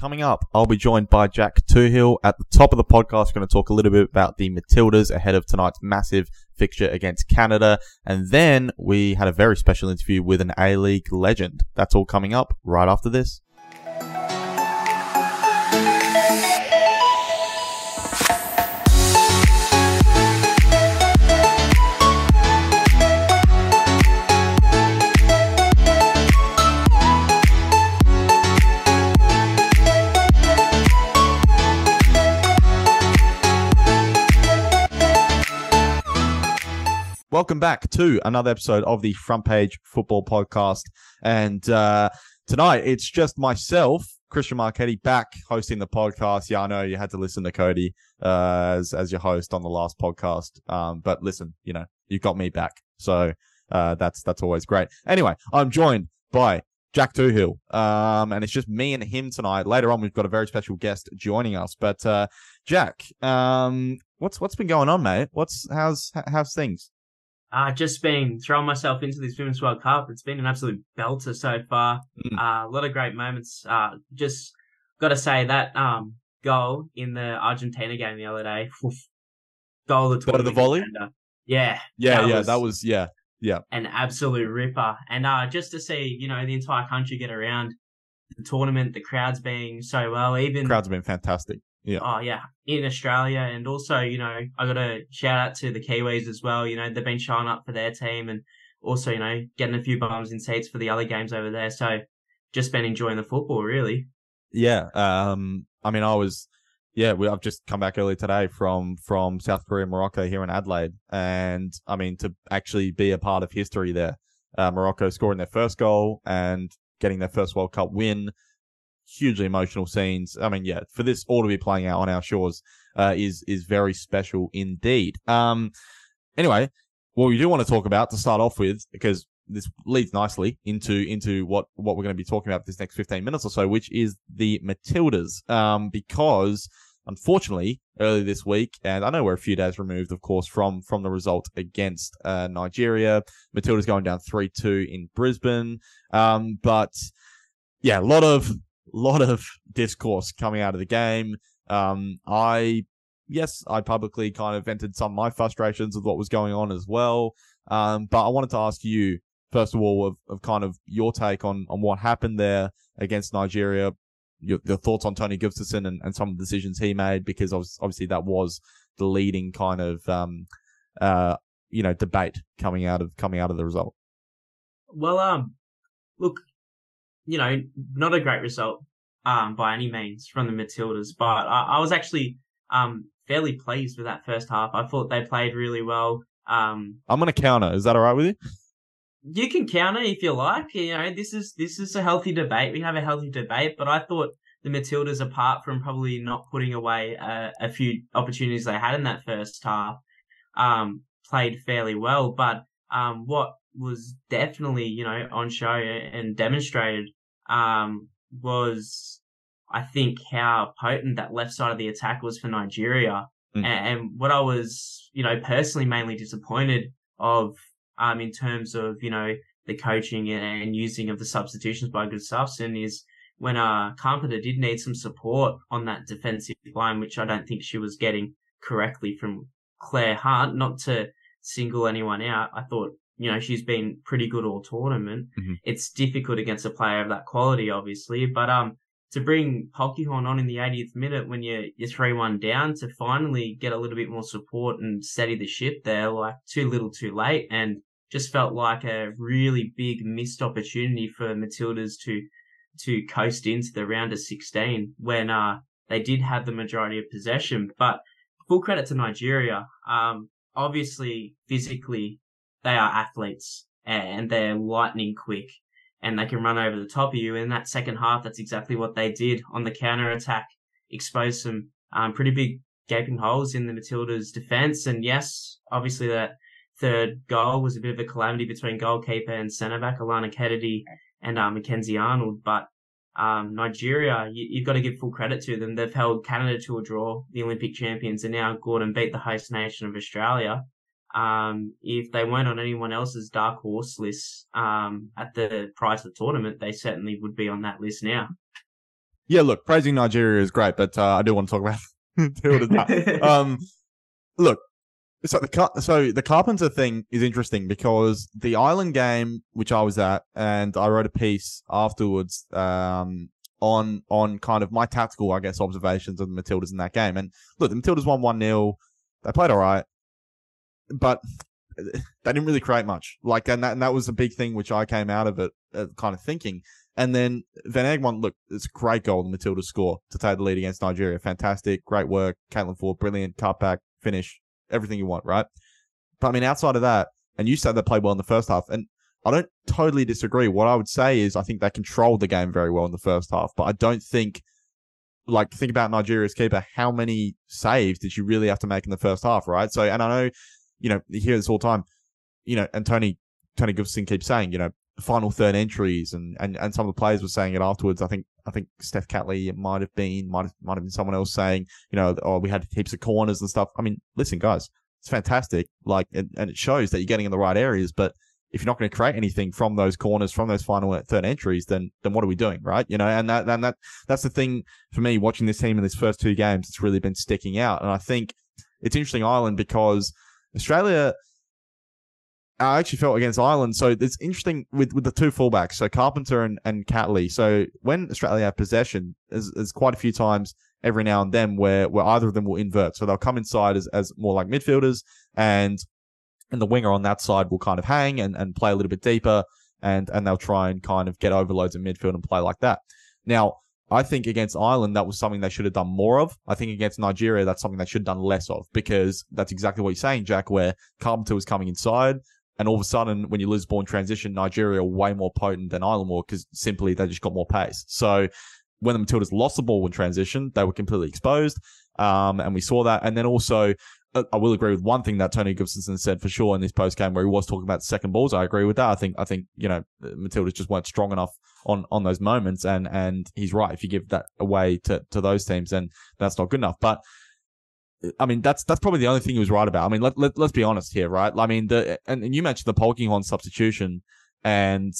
Coming up, I'll be joined by Jack Twohill. At the top of the podcast, we're going to talk a little bit about the Matildas ahead of tonight's massive fixture against Canada. And then we had a very special interview with an A-League legend. That's all coming up right after this. Welcome back to another episode of the Front Page Football Podcast. And uh, tonight it's just myself, Christian Marchetti, back hosting the podcast. Yeah, I know you had to listen to Cody uh, as as your host on the last podcast, um, but listen, you know you got me back, so uh, that's that's always great. Anyway, I'm joined by Jack Twohill, um, and it's just me and him tonight. Later on, we've got a very special guest joining us. But uh, Jack, um, what's what's been going on, mate? What's how's how's things? Uh, just been throwing myself into this Women's World Cup. It's been an absolute belter so far. Mm. Uh, a lot of great moments. Uh, just got to say that um, goal in the Argentina game the other day. goal of the, the volley. Yeah. Yeah, that yeah. Was that was yeah, yeah. An absolute ripper. And uh, just to see, you know, the entire country get around the tournament, the crowds being so well, even crowds have been fantastic. Yeah. Oh yeah, in Australia, and also you know I got to shout out to the Kiwis as well. You know they've been showing up for their team, and also you know getting a few bums in seats for the other games over there. So just been enjoying the football really. Yeah. Um. I mean, I was. Yeah, we, I've just come back early today from from South Korea, Morocco here in Adelaide, and I mean to actually be a part of history there. Uh, Morocco scoring their first goal and getting their first World Cup win hugely emotional scenes. I mean, yeah, for this all to be playing out on our shores uh, is is very special indeed. Um, anyway, what we do want to talk about to start off with, because this leads nicely into into what what we're going to be talking about this next 15 minutes or so, which is the Matildas. Um, because unfortunately, early this week, and I know we're a few days removed, of course, from from the result against uh, Nigeria. Matilda's going down three two in Brisbane. Um, but yeah, a lot of lot of discourse coming out of the game. Um, I, yes, I publicly kind of vented some of my frustrations with what was going on as well. Um, but I wanted to ask you, first of all, of, of kind of your take on, on what happened there against Nigeria, your, your thoughts on Tony Gustafsson and, and some of the decisions he made, because obviously that was the leading kind of, um, uh, you know, debate coming out of, coming out of the result. Well, um, look, you know, not a great result um, by any means from the Matildas, but I, I was actually um, fairly pleased with that first half. I thought they played really well. Um, I'm going to counter. Is that all right with you? You can counter if you like. You know, this is this is a healthy debate. We have a healthy debate, but I thought the Matildas, apart from probably not putting away a, a few opportunities they had in that first half, um, played fairly well. But um, what was definitely, you know, on show and demonstrated um, was, I think, how potent that left side of the attack was for Nigeria. Mm. And, and, what I was, you know, personally mainly disappointed of, um, in terms of, you know, the coaching and, and using of the substitutions by Gustafsson is when, uh, Carpenter did need some support on that defensive line, which I don't think she was getting correctly from Claire Hart, not to single anyone out. I thought you know, she's been pretty good all tournament. Mm-hmm. It's difficult against a player of that quality, obviously, but, um, to bring Polkinghorne on in the 80th minute when you're, you're 3-1 down to finally get a little bit more support and steady the ship there, like too little too late. And just felt like a really big missed opportunity for Matildas to, to coast into the round of 16 when, uh, they did have the majority of possession. But full credit to Nigeria. Um, obviously physically they are athletes and they're lightning quick and they can run over the top of you. In that second half, that's exactly what they did on the counter attack, exposed some um, pretty big gaping holes in the Matildas' defense. And yes, obviously that third goal was a bit of a calamity between goalkeeper and centre back Alana Kennedy and uh, Mackenzie Arnold. But um, Nigeria, you, have got to give full credit to them. They've held Canada to a draw, the Olympic champions, and now Gordon beat the host nation of Australia um, if they weren't on anyone else's dark horse list um, at the price of the tournament, they certainly would be on that list now. Yeah, look, praising Nigeria is great, but uh, I do want to talk about um, look, so the so the Carpenter thing is interesting because the island game, which I was at, and I wrote a piece afterwards um, on on kind of my tactical, I guess, observations of the Matildas in that game. And look, the Matildas won one 0 They played all right, but they didn't really create much. Like, and that and that was a big thing which I came out of it uh, kind of thinking. And then Van Egmond, look, it's a great goal the Matilda score to take the lead against Nigeria. Fantastic, great work. Caitlin Foord, brilliant cutback, finish, everything you want, right? But I mean, outside of that, and you said they played well in the first half, and I don't totally disagree. What I would say is I think they controlled the game very well in the first half, but I don't think, like, think about Nigeria's keeper. How many saves did you really have to make in the first half, right? So, and I know, you know, you hear this all the time, you know, and Tony, Tony Gustafsson keeps saying, you know, final third entries and, and, and some of the players were saying it afterwards. I think, I think Steph Catley, might have been, might have, might have been someone else saying, you know, oh, we had heaps of corners and stuff. I mean, listen, guys, it's fantastic. Like, and, and it shows that you're getting in the right areas, but if you're not going to create anything from those corners, from those final third entries, then then what are we doing, right? You know, and that and that that's the thing for me watching this team in these first two games. It's really been sticking out, and I think it's interesting Ireland because Australia. I actually felt against Ireland, so it's interesting with, with the two fullbacks, so Carpenter and, and Catley. So when Australia have possession, there's, there's quite a few times every now and then where, where either of them will invert. So they'll come inside as, as more like midfielders and and the winger on that side will kind of hang and, and play a little bit deeper and, and they'll try and kind of get overloads in midfield and play like that. Now, I think against Ireland, that was something they should have done more of. I think against Nigeria, that's something they should have done less of because that's exactly what you're saying, Jack, where Carpenter was coming inside and all of a sudden, when you lose ball transition, Nigeria are way more potent than Ireland were because simply they just got more pace. So when the Matildas lost the ball in transition, they were completely exposed. Um, and we saw that. And then also Uh, I will agree with one thing that Tony Gustafsson said for sure in this post game where he was talking about second balls. I agree with that. I think I think you know Matildas just weren't strong enough on on those moments, and and he's right. If you give that away to to those teams, then that's not good enough. But I mean, that's that's probably the only thing he was right about. I mean, let, let let's be honest here, right? I mean, the and, and you mentioned the Polkinghorne substitution, and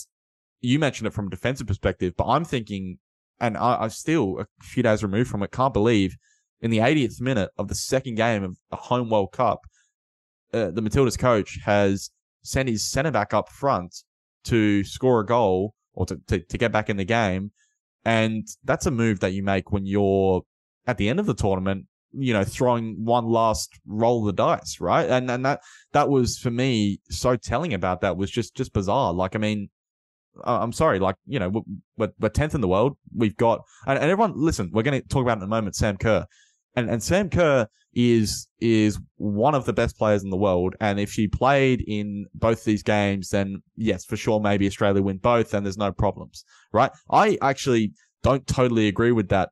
you mentioned it from a defensive perspective, but I'm thinking, and I, I'm still a few days removed from it, can't believe in the 80th minute of the second game of a home World Cup, uh, the Matildas coach has sent his centre back up front to score a goal or to, to, to get back in the game. And that's a move that you make when you're at the end of the tournament, you know, throwing one last roll of the dice, right? And and that that was for me so telling about that was just just bizarre. Like, I mean, I'm sorry, like you know, we're we're tenth in the world. We've got and, and everyone. Listen, we're going to talk about in a moment. Sam Kerr and and Sam Kerr is is one of the best players in the world. And if she played in both these games, then yes, for sure, maybe Australia win both, and there's no problems, right? I actually don't totally agree with that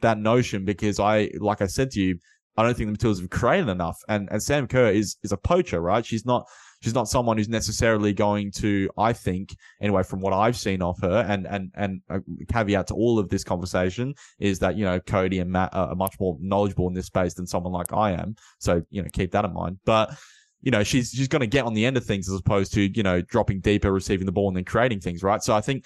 that notion because I, like I said to you, I don't think the Matildas have created enough. And and Sam Kerr is is a poacher, right? She's not she's not someone who's necessarily going to, I think, anyway, from what I've seen of her, and and and a caveat to all of this conversation is that you know Cody and Matt are much more knowledgeable in this space than someone like I am. So you know, keep that in mind. But you know, she's she's going to get on the end of things as opposed to you know dropping deeper, receiving the ball, and then creating things, right? So I think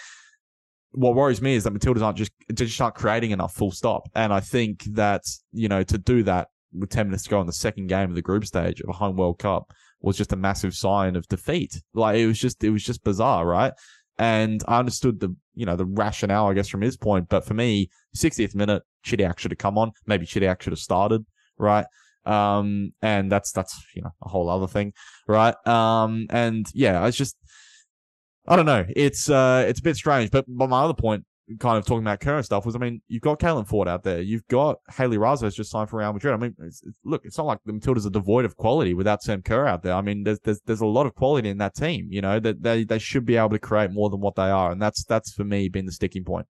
what worries me is that Matildas aren't just just not creating enough full stop. And I think that, you know, to do that with 10 minutes to go in the second game of the group stage of a home World Cup, was just a massive sign of defeat. Like it was just, it was just bizarre, right? And I understood the, you know, the rationale, I guess, from his point. But for me, 60th minute, Chidiac should have come on. Maybe Chidiac should have started, right? Um, and that's, that's, you know, a whole other thing, right? Um, and yeah, it's just, I don't know. It's, uh, it's a bit strange. But, but my other point kind of talking about current stuff was, I mean, you've got Caitlin Foord out there. You've got Hayley Raso just signed for Real Madrid. I mean, it's, it's, look, it's not like the Matildas are devoid of quality without Sam Kerr out there. I mean, there's, there's, there's a lot of quality in that team, you know, that they, they should be able to create more than what they are. And that's, that's for me been the sticking point.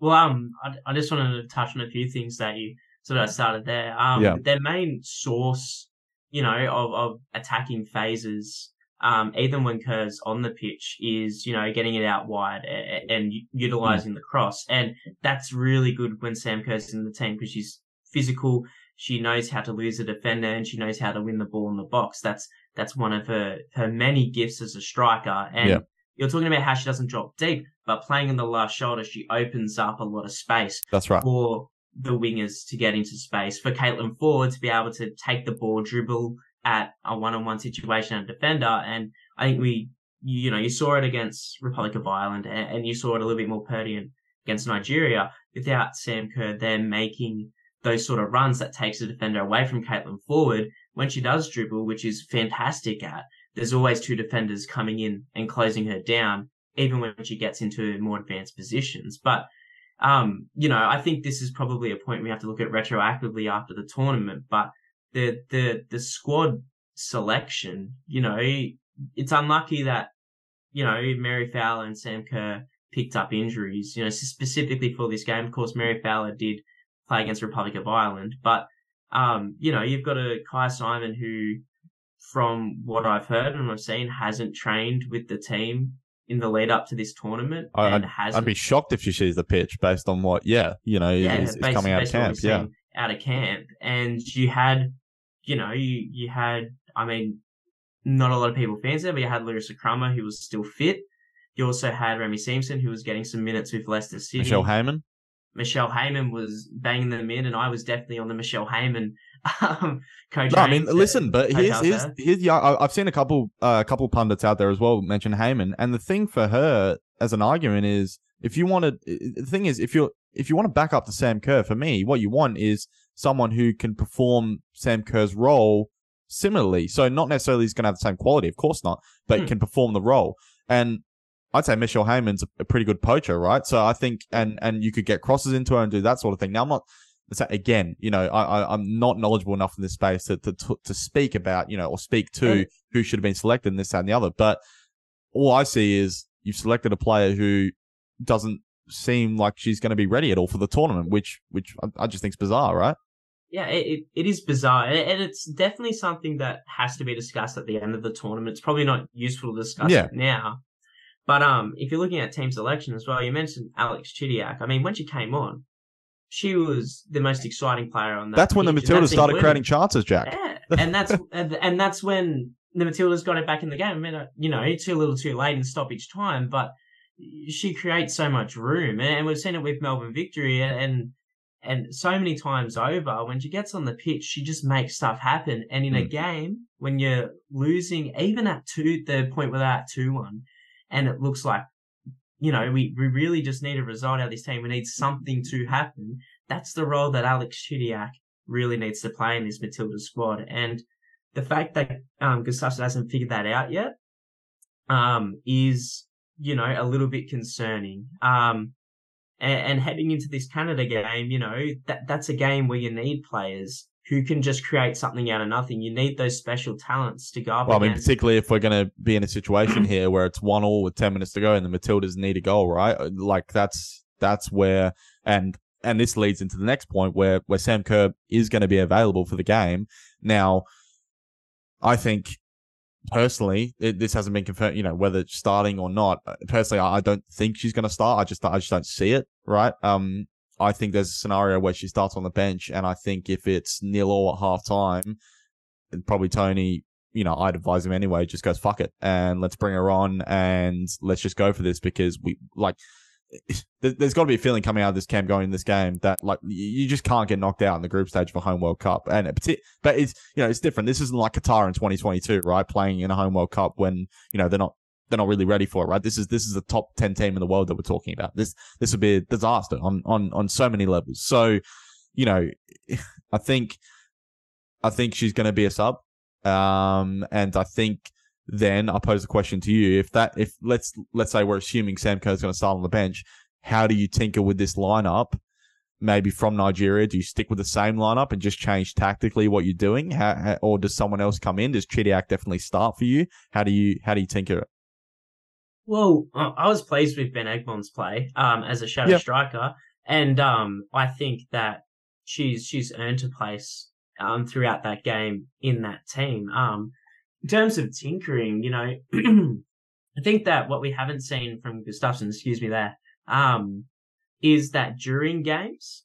Well, um, I, I just wanted to touch on a few things that you sort of started there. Um, yeah. their main source, you know, of, of attacking phases um, even when Kerr's on the pitch, is, you know, getting it out wide and, and utilizing the cross. And that's really good when Sam Kerr's in the team because she's physical. She knows how to lose a defender and she knows how to win the ball in the box. That's, that's one of her, her many gifts as a striker. And, yeah. you're talking about how she doesn't drop deep, but playing in the last shoulder, she opens up a lot of space. That's right. For the wingers to get into space, for Caitlin Foord to be able to take the ball, dribble at a one-on-one situation and defender. And I think we, you know, you saw it against Republic of Ireland and, and you saw it a little bit more pertinent against Nigeria without Sam Kerr then making those sort of runs that takes the defender away from Caitlin Foord When she does dribble, which is fantastic at, there's always two defenders coming in and closing her down, even when she gets into more advanced positions. But, um, you know, I think this is probably a point we have to look at retroactively after the tournament, but the, the, the squad selection, you know, it's unlucky that, you know, Mary Fowler and Sam Kerr picked up injuries, you know, specifically for this game. Of course, Mary Fowler did play against Republic of Ireland, but, um, you know, you've got a Kyah Simon who, from what I've heard and I've seen, hasn't trained with the team in the lead up to this tournament. I'd, has I'd be shocked if she sees the pitch based on what, yeah, you know, yeah, is, is coming out of camp. Yeah. Out of camp. And you had, you know, you, you had, I mean, not a lot of people fans there, but you had Larissa Crummer who was still fit. You also had Remy Siemsen who was getting some minutes with Leicester City. Michelle Heyman. Michelle Heyman was banging them in, and I was definitely on the Michelle Heyman um, coach. No, I mean, listen, but here's here's, here's yeah, I've seen a couple a uh, couple pundits out there as well mention Heyman, and the thing for her as an argument is if you wanted, the thing is if you if you want to back up the Sam Kerr, for me, what you want is someone who can perform Sam Kerr's role similarly. So not necessarily he's going to have the same quality, of course not, but hmm. can perform the role. And I'd say Michelle Heyman's a, pretty good poacher, right? So I think, and and you could get crosses into her and do that sort of thing. Now I'm not. Again, you know, I, I am not knowledgeable enough in this space to, to to speak about, you know, or speak to who should have been selected, and this, that, and the other. But all I see is you've selected a player who doesn't seem like she's going to be ready at all for the tournament, which which I, I just think is bizarre, right? Yeah, it, it is bizarre, and it's definitely something that has to be discussed at the end of the tournament. It's probably not useful to discuss yeah. it now, but um, if you're looking at team selection as well, you mentioned Alex Chidiac. I mean, when she came on, she was the most exciting player on that. That's when the Matildas started creating chances, Jack. Yeah, and that's and that's when the Matildas got it back in the game. I mean, uh, you know, too little, too late in stoppage time, but she creates so much room, and we've seen it with Melbourne Victory, and and so many times over, when she gets on the pitch, she just makes stuff happen. And in mm. a game, when you're losing, even at two, the point where they're at two one, and it looks like, you know, we, we really just need a result out of this team. We need something to happen. That's the role that Alex Chidiac really needs to play in this Matilda squad. And the fact that um, Gustafsson hasn't figured that out yet um, is, you know, a little bit concerning. Um, and, and heading into this Canada game, you know, that that's a game where you need players who can just create something out of nothing. You need those special talents to go up. Well, against. I mean, particularly if we're going to be in a situation here where it's one all with ten minutes to go and the Matildas need a goal, right? Like that's that's where and and this leads into the next point where where Sam Kerr is going to be available for the game. Now, I think personally, it, this hasn't been confirmed. You know whether starting or not. Personally, I, I don't think she's going to start. I just I just don't see it. Right. Um. I think there's a scenario where she starts on the bench, and I think if it's nil all at half time, probably Tony, you know, I'd advise him anyway, just goes fuck it and let's bring her on and let's just go for this because we like. There's got to be a feeling coming out of this camp going in this game that like you just can't get knocked out in the group stage of a home World Cup, and it, but it's you know it's different. This isn't like Qatar in 2022, right? Playing in a home World Cup when you know they're not they're not really ready for it, right? This is this is a top ten team in the world that we're talking about. This this would be a disaster on on on so many levels. So, you know, I think I think she's going to be a sub, um, and I think then I pose the question to you: if that if let's let's say we're assuming Sam Kerr's going to start on the bench, how do you tinker with this lineup? Maybe from Nigeria, do you stick with the same lineup and just change tactically what you're doing, how, or does someone else come in? Does Chidiac definitely start for you? How do you how do you tinker it? Well, I was pleased with Van Egmond's play um, as a shadow yep. striker, and um, I think that she's she's earned a place um, throughout that game in that team. Um, in terms of tinkering, you know, I think that what we haven't seen from Gustafsson, excuse me, there, um, is that during games,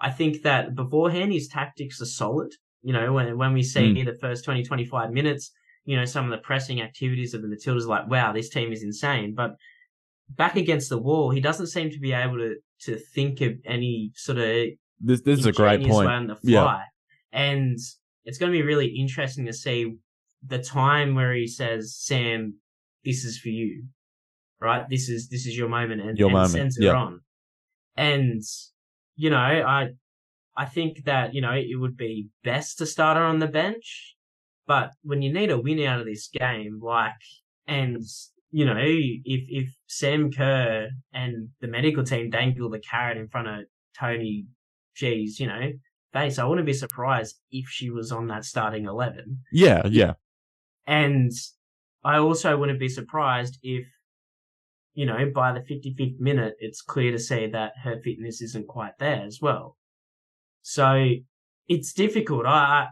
I think that beforehand his tactics are solid. You know, when when we see mm. the first 20, 25 minutes, you know, some of the pressing activities of the Matildas, like, wow, this team is insane. But back against the wall, he doesn't seem to be able to, to think of any sort of this this is a great point. on the fly. Yeah. And it's going to be really interesting to see the time where he says, Sam, this is for you, right? This is, this is your moment and, your and moment. sends yeah. on. And, you know, I, I think that, you know, it would be best to start her on the bench. But when you need a win out of this game, like, and, you know, if, if Sam Kerr and the medical team dangle the carrot in front of Tony G's, you know, face, I wouldn't be surprised if she was on that starting 11. Yeah, yeah. And I also wouldn't be surprised if, you know, by the 55th minute, it's clear to see that her fitness isn't quite there as well. So it's difficult. I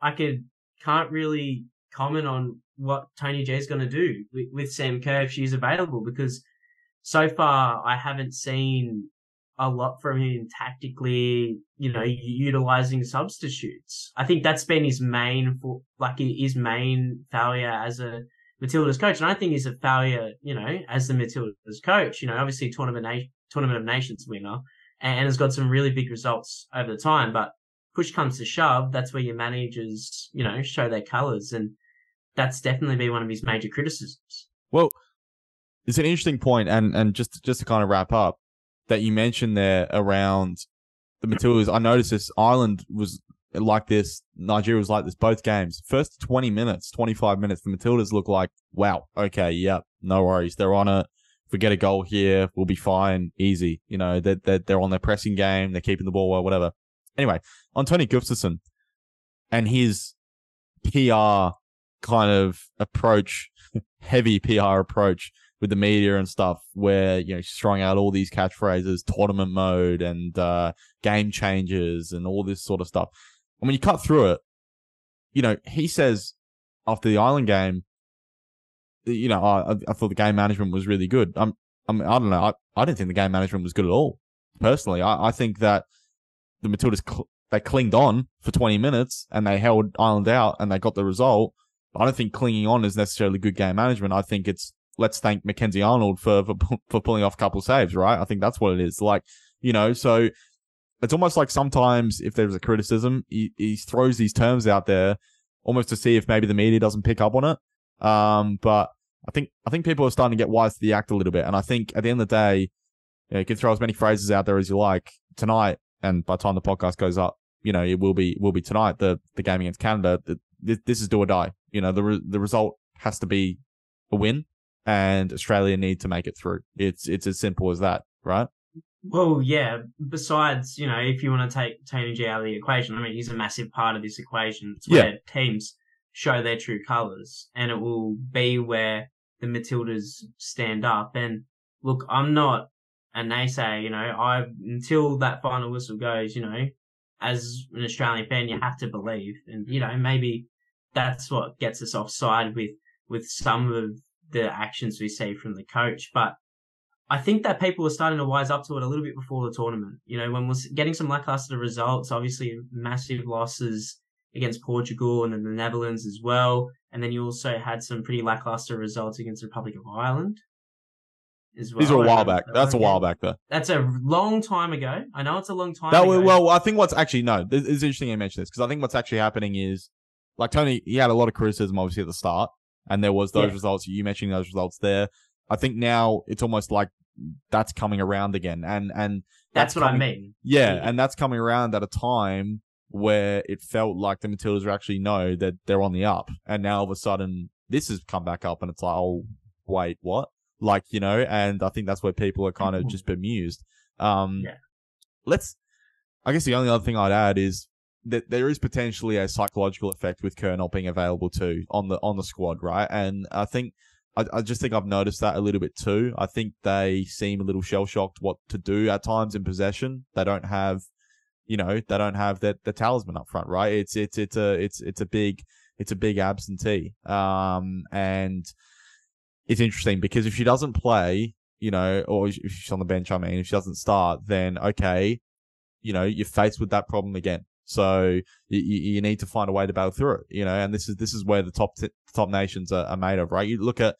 I could can't really comment on what Tony J is going to do with, with Sam Kerr if she's available because so far I haven't seen a lot from him tactically, you know, utilizing substitutes. I think that's been his main for like his main failure as a Matilda's coach. And I think he's a failure, you know, as the Matilda's coach, you know, obviously tournament, na- tournament of nations winner and has got some really big results over the time. But push comes to shove, that's where your managers, you know, show their colours, and that's definitely been one of his major criticisms. Well, it's an interesting point, and and just just to kind of wrap up, that you mentioned there around the Matildas. I noticed this Ireland was like this, Nigeria was like this both games. First twenty minutes, twenty five minutes, the Matildas look like wow, okay, yep, no worries, they're on it if we get a goal here, we'll be fine, easy. You know, they're, they're, they're on their pressing game, they're keeping the ball well, whatever. Anyway, on Tony Gustafsson and his PR kind of approach, heavy PR approach with the media and stuff, where, you know, she's throwing out all these catchphrases, tournament mode and, uh, game changes and all this sort of stuff. And when you cut through it, you know, he says after the island game, you know, I, I thought the game management was really good. I'm, I'm I don't know. I, I didn't think the game management was good at all. Personally, I, I think that the Matildas cl- they clinged on for 20 minutes and they held Ireland out and they got the result. I don't think clinging on is necessarily good game management. I think it's let's thank Mackenzie Arnold for, for for pulling off a couple saves, right? I think that's what it is. Like, you know, so it's almost like sometimes if there's a criticism, he, he throws these terms out there almost to see if maybe the media doesn't pick up on it. Um, but I think I think people are starting to get wise to the act a little bit, and I think at the end of the day, you, know, you can throw as many phrases out there as you like tonight, and by the time the podcast goes up, you know it will be will be tonight the the game against Canada. The, this is do or die. You know the re- the result has to be a win, and Australia need to make it through. It's it's as simple as that, right? Well, yeah. Besides, you know, if you want to take Tony G out of the equation, I mean, he's a massive part of this equation. It's where yeah. teams show their true colours, and it will be where the Matildas stand up. And look, I'm not a naysayer, you know, I, until that final whistle goes, you know, as an Australian fan, you have to believe. And, you know, maybe that's what gets us offside with, with some of the actions we see from the coach. But I think that people were starting to wise up to it a little bit before the tournament. You know, when we're getting some lackluster results, obviously massive losses against Portugal and then the Netherlands as well. And then you also had some pretty lackluster results against the Republic of Ireland as well. These are a while back. That's a while back, though. That's a long time ago. I know it's a long time that, ago. Well, I think what's actually, no, it's interesting you mention this because I think what's actually happening is, like Tony, he had a lot of criticism obviously at the start, and there was those yeah. results, you mentioning those results there. I think now it's almost like that's coming around again. And, and that's, that's what coming, I mean. Yeah, yeah, and that's coming around at a time where it felt like the Matildas actually know that they're on the up, and now all of a sudden this has come back up, and it's like, oh wait, what? Like you know, and I think that's where people are kind of just bemused. Um, yeah. Let's. I guess the only other thing I'd add is that there is potentially a psychological effect with Kerr not being available too on the on the squad, right? And I think I, I just think I've noticed that a little bit too. I think they seem a little shell shocked what to do at times in possession. They don't have you know, they don't have the, the talisman up front, right? It's, it's, it's a, it's, it's a big, it's a big absentee. Um, and it's interesting because if she doesn't play, you know, or if she's on the bench, I mean, if she doesn't start, then okay, you know, you're faced with that problem again. So you, you need to find a way to battle through it, you know. And this is this is where the top t- top nations are, are made of, right? You look at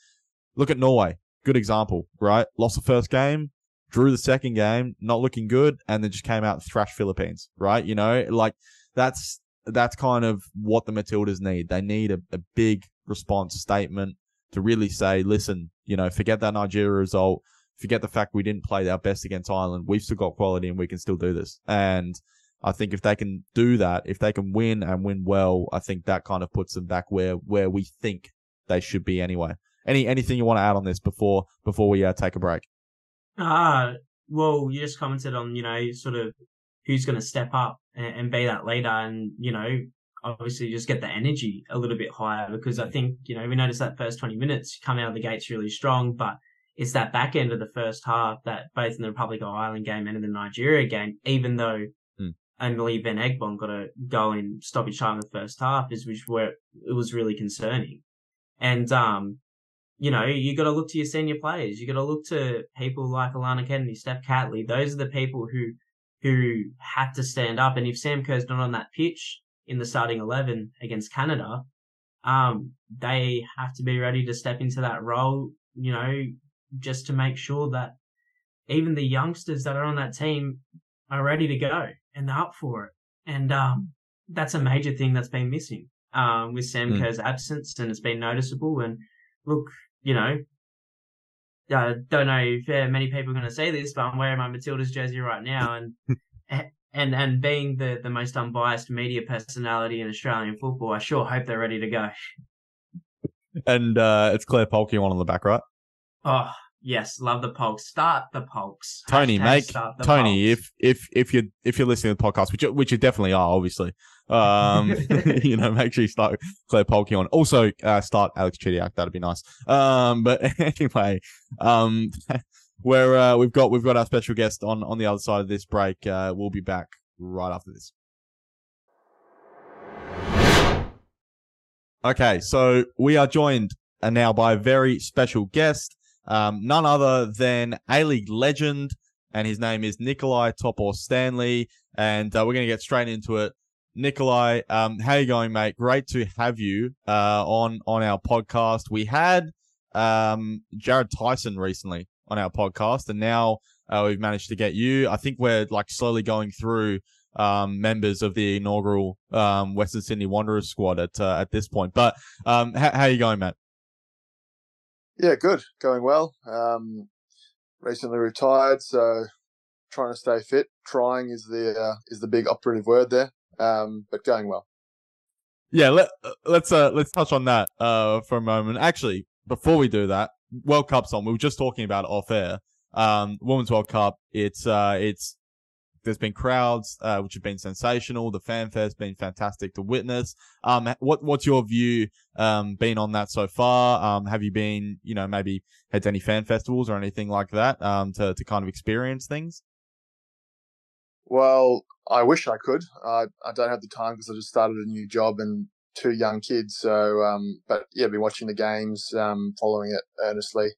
look at Norway, good example, right? Lost the first game, drew the second game, not looking good, and then just came out and thrashed Philippines, right? You know, like that's that's kind of what the Matildas need. They need a, a big response statement to really say, listen, you know, forget that Nigeria result, forget the fact we didn't play our best against Ireland. We've still got quality and we can still do this. And I think if they can do that, if they can win and win well, I think that kind of puts them back where where we think they should be anyway. Any anything you want to add on this before before we uh, take a break? Ah, well, you just commented on you know sort of who's going to step up and, and be that leader, and you know obviously just get the energy a little bit higher because I think you know we noticed that first twenty minutes come out of the gates really strong, but it's that back end of the first half that both in the Republic of Ireland game and in the Nigeria game, even though only Van Egmond got a goal in stoppage time in the first half, is which where it was really concerning. And um, you know, you got to look to your senior players. You got to look to people like Alana Kennedy, Steph Catley. Those are the people who who have to stand up. And if Sam Kerr's not on that pitch in the starting eleven against Canada, um, they have to be ready to step into that role. You know, just to make sure that even the youngsters that are on that team are ready to go and they're up for it. And um, that's a major thing that's been missing um, with Sam mm. Kerr's absence, and it's been noticeable. And look, you know, I don't know if uh, many people are going to say this, but I'm wearing my Matildas jersey right now, and and and being the the most unbiased media personality in Australian football, I sure hope they're ready to go. And uh, it's Claire Polky one on the back, right? Oh, Yes, love the pulse. Start the pulse. Tony, Hashtag make Tony, pulse. if if if you're if you're listening to the podcast, which which you definitely are, obviously, um, you know, make sure you start Claire Polky on. Also, uh, start Alex Chidiac. That'd be nice. Um, but anyway, um, where uh, we've got we've got our special guest on on the other side of this break. Uh, we'll be back right after this. Okay, so we are joined uh, now by a very special guest. Um, none other than A League legend, and his name is Nikolai Topor Stanley. And uh, we're going to get straight into it. Nikolai, um, how you going, mate? Great to have you uh, on on our podcast. We had um, Jerrad Tyson recently on our podcast, and now uh, we've managed to get you. I think we're like slowly going through um, members of the inaugural um, Western Sydney Wanderers squad at uh, at this point. But um, how, how you going, Matt? Yeah, good. Going well. Um, recently retired, so trying to stay fit. Trying is the uh, is the big operative word there. Um, but going well. Yeah, let let's uh let's touch on that uh for a moment. Actually, before we do that, World Cup's on. We were just talking about off air. Um, Women's World Cup. It's uh it's there's been crowds, uh, which have been sensational. The fanfare's been fantastic to witness. Um, what, what's your view, um, been on that so far? Um, have you been, you know, maybe had to any fan festivals or anything like that, um, to, to kind of experience things? Well, I wish I could. I, I don't have the time because I just started a new job and two young kids. So, um, but yeah, been watching the games, um, following it earnestly.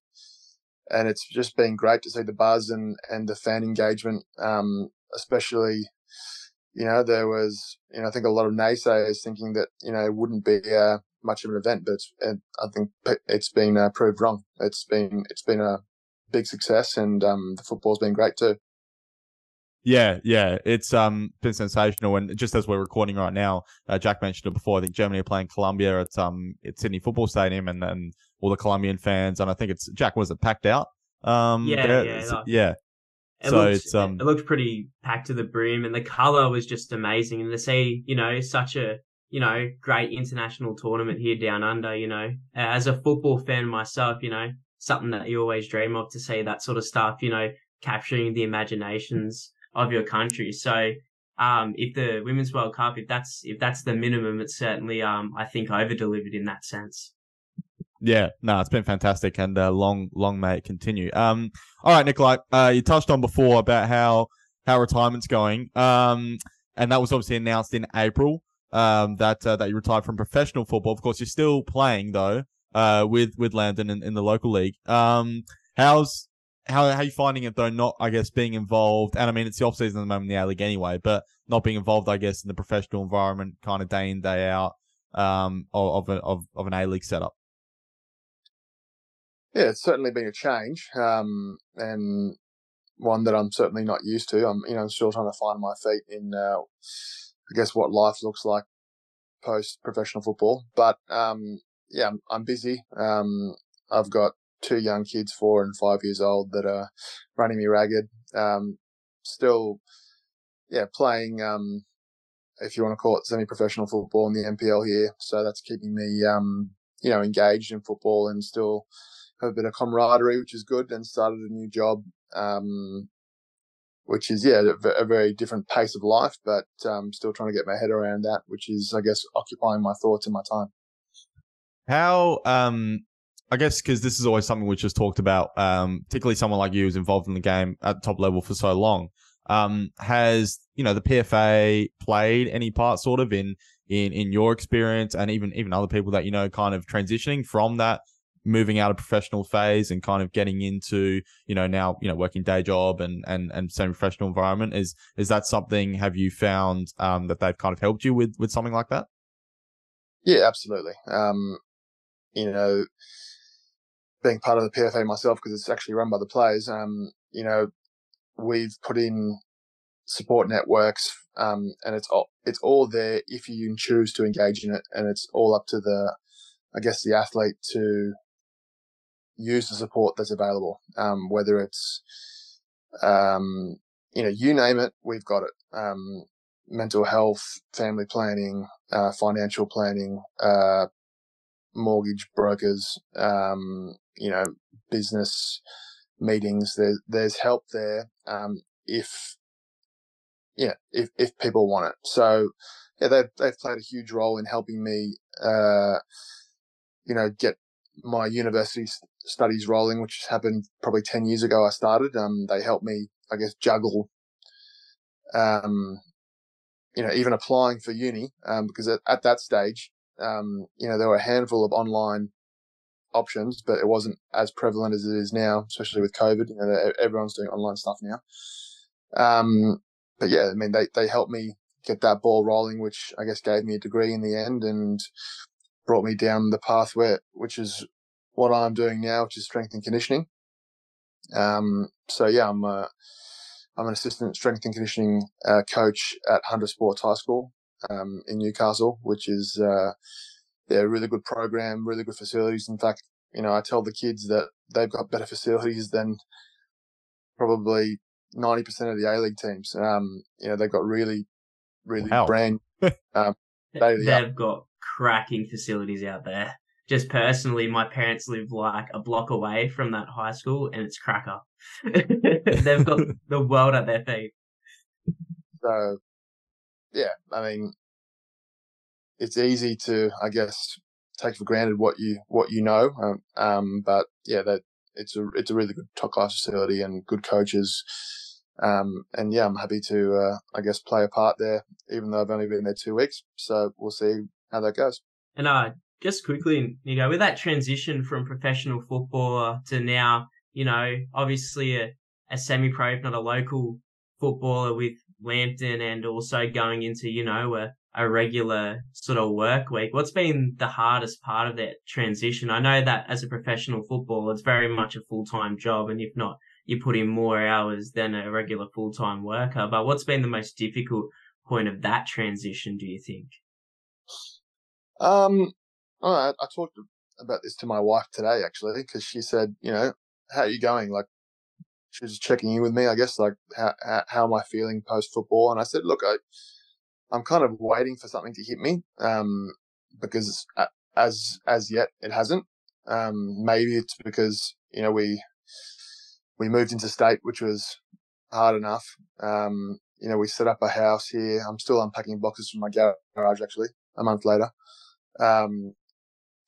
And it's just been great to see the buzz and, and the fan engagement. Um, especially, you know, there was, you know, I think a lot of naysayers thinking that, you know, it wouldn't be uh, much of an event, but I think it's been uh, proved wrong. It's been, it's been a big success and um, the football's been great too. Yeah, yeah, it's um been sensational, and just as we're recording right now, uh, Jack mentioned it before. I think Germany are playing Colombia at um at Sydney Football Stadium, and then all the Colombian fans, and I think it's Jack was it packed out? Um, yeah, yeah, yeah. It so looked, it's um, it looked pretty packed to the brim, and the color was just amazing. And to see, you know, such a you know great international tournament here down under, you know, as a football fan myself, you know, something that you always dream of to see that sort of stuff, you know, capturing the imaginations of your country. So, um, if the Women's World Cup, if that's if that's the minimum, it's certainly um, I think over delivered in that sense. Yeah, no, it's been fantastic, and uh, long, long may it continue. Um, all right, Nikolai, uh, you touched on before about how how retirement's going, um, and that was obviously announced in April. Um, that uh, that you retired from professional football. Of course, you're still playing though, uh, with with Lambton in, in the local league. Um, how's how how are you finding it though? Not, I guess, being involved, and I mean, it's the off season at the moment in the A League anyway, but not being involved, I guess, in the professional environment, kind of day in day out, um, of of of, of an A League setup. Yeah, it's certainly been a change, um, and one that I'm certainly not used to. I'm, you know, I'm still trying to find my feet in, uh, I guess, what life looks like post professional football. But um, yeah, I'm, I'm busy. Um, I've got two young kids, four and five years old, that are running me ragged. Um, still, yeah, playing, um, if you want to call it semi-professional football in the NPL here. So that's keeping me, um, you know, engaged in football and still have a bit of camaraderie, which is good. And started a new job, um, which is yeah, a, very different pace of life, but um, still trying to get my head around that, which is, I guess, occupying my thoughts and my time. How um I guess because this is always something which is talked about, um, particularly someone like you who's involved in the game at top level for so long. Um, has you know the PFA played any part sort of in in in your experience and even even other people that you know kind of transitioning from that moving out of professional phase and kind of getting into you know now you know working day job and and and semi professional environment is is that something have you found um that they've kind of helped you with with something like that? Yeah absolutely. Um you know being part of the PFA myself because it's actually run by the players, um, you know, we've put in support networks, um, and it's all, it's all there if you choose to engage in it, and it's all up to the, I guess, the athlete to use the support that's available, um, whether it's, um, you know, you name it, we've got it. Um, mental health, family planning, uh, financial planning, uh, mortgage brokers, um, you know, business meetings. There's there's help there um, if yeah if if people want it. So yeah, they've they've played a huge role in helping me, uh, you know, get my university studies rolling, which happened probably ten years ago. I started. Um, they helped me, I guess, juggle. Um, you know, even applying for uni, um, because at, at that stage, um, you know, there were a handful of online options, but it wasn't as prevalent as it is now, especially with COVID. You know, everyone's doing online stuff now. Um, but yeah, I mean, they, they helped me get that ball rolling, which I guess gave me a degree in the end and brought me down the pathway, which is what I'm doing now, which is strength and conditioning. Um, so yeah, I'm, a, I'm an assistant strength and conditioning uh, coach at Hunter Sports High School um, in Newcastle, which is uh, yeah, a really good program, really good facilities. In fact, you know, I tell the kids that they've got better facilities than probably 90% of the A League teams. Um, you know, they've got really, really wow. brand. Um, they've got cracking facilities out there. Just personally, my parents live like a block away from that high school and it's cracker. they've got the world at their feet. So, yeah, I mean, it's easy to, I guess, take for granted what you what you know. Um, um, but yeah, that it's a it's a really good top class facility and good coaches. Um, and yeah, I'm happy to, uh, I guess, play a part there, even though I've only been there two weeks. So we'll see how that goes. And uh, just quickly, Nico, with that transition from professional footballer to now, you know, obviously a, a semi-pro, if not a local footballer with Lambton and also going into, you know, a, a regular sort of work week. What's been the hardest part of that transition? I know that as a professional footballer, it's very much a full time job, and if not, you put in more hours than a regular full time worker. But what's been the most difficult point of that transition? Do you think? Um, I, I talked about this to my wife today actually because she said, you know, how are you going? Like, she was checking in with me, I guess, like how how am I feeling post football? And I said, look, I I'm kind of waiting for something to hit me, um, because as, as yet it hasn't. Um, maybe it's because, you know, we, we moved into state, which was hard enough. Um, you know, we set up a house here. I'm still unpacking boxes from my garage actually a month later. Um,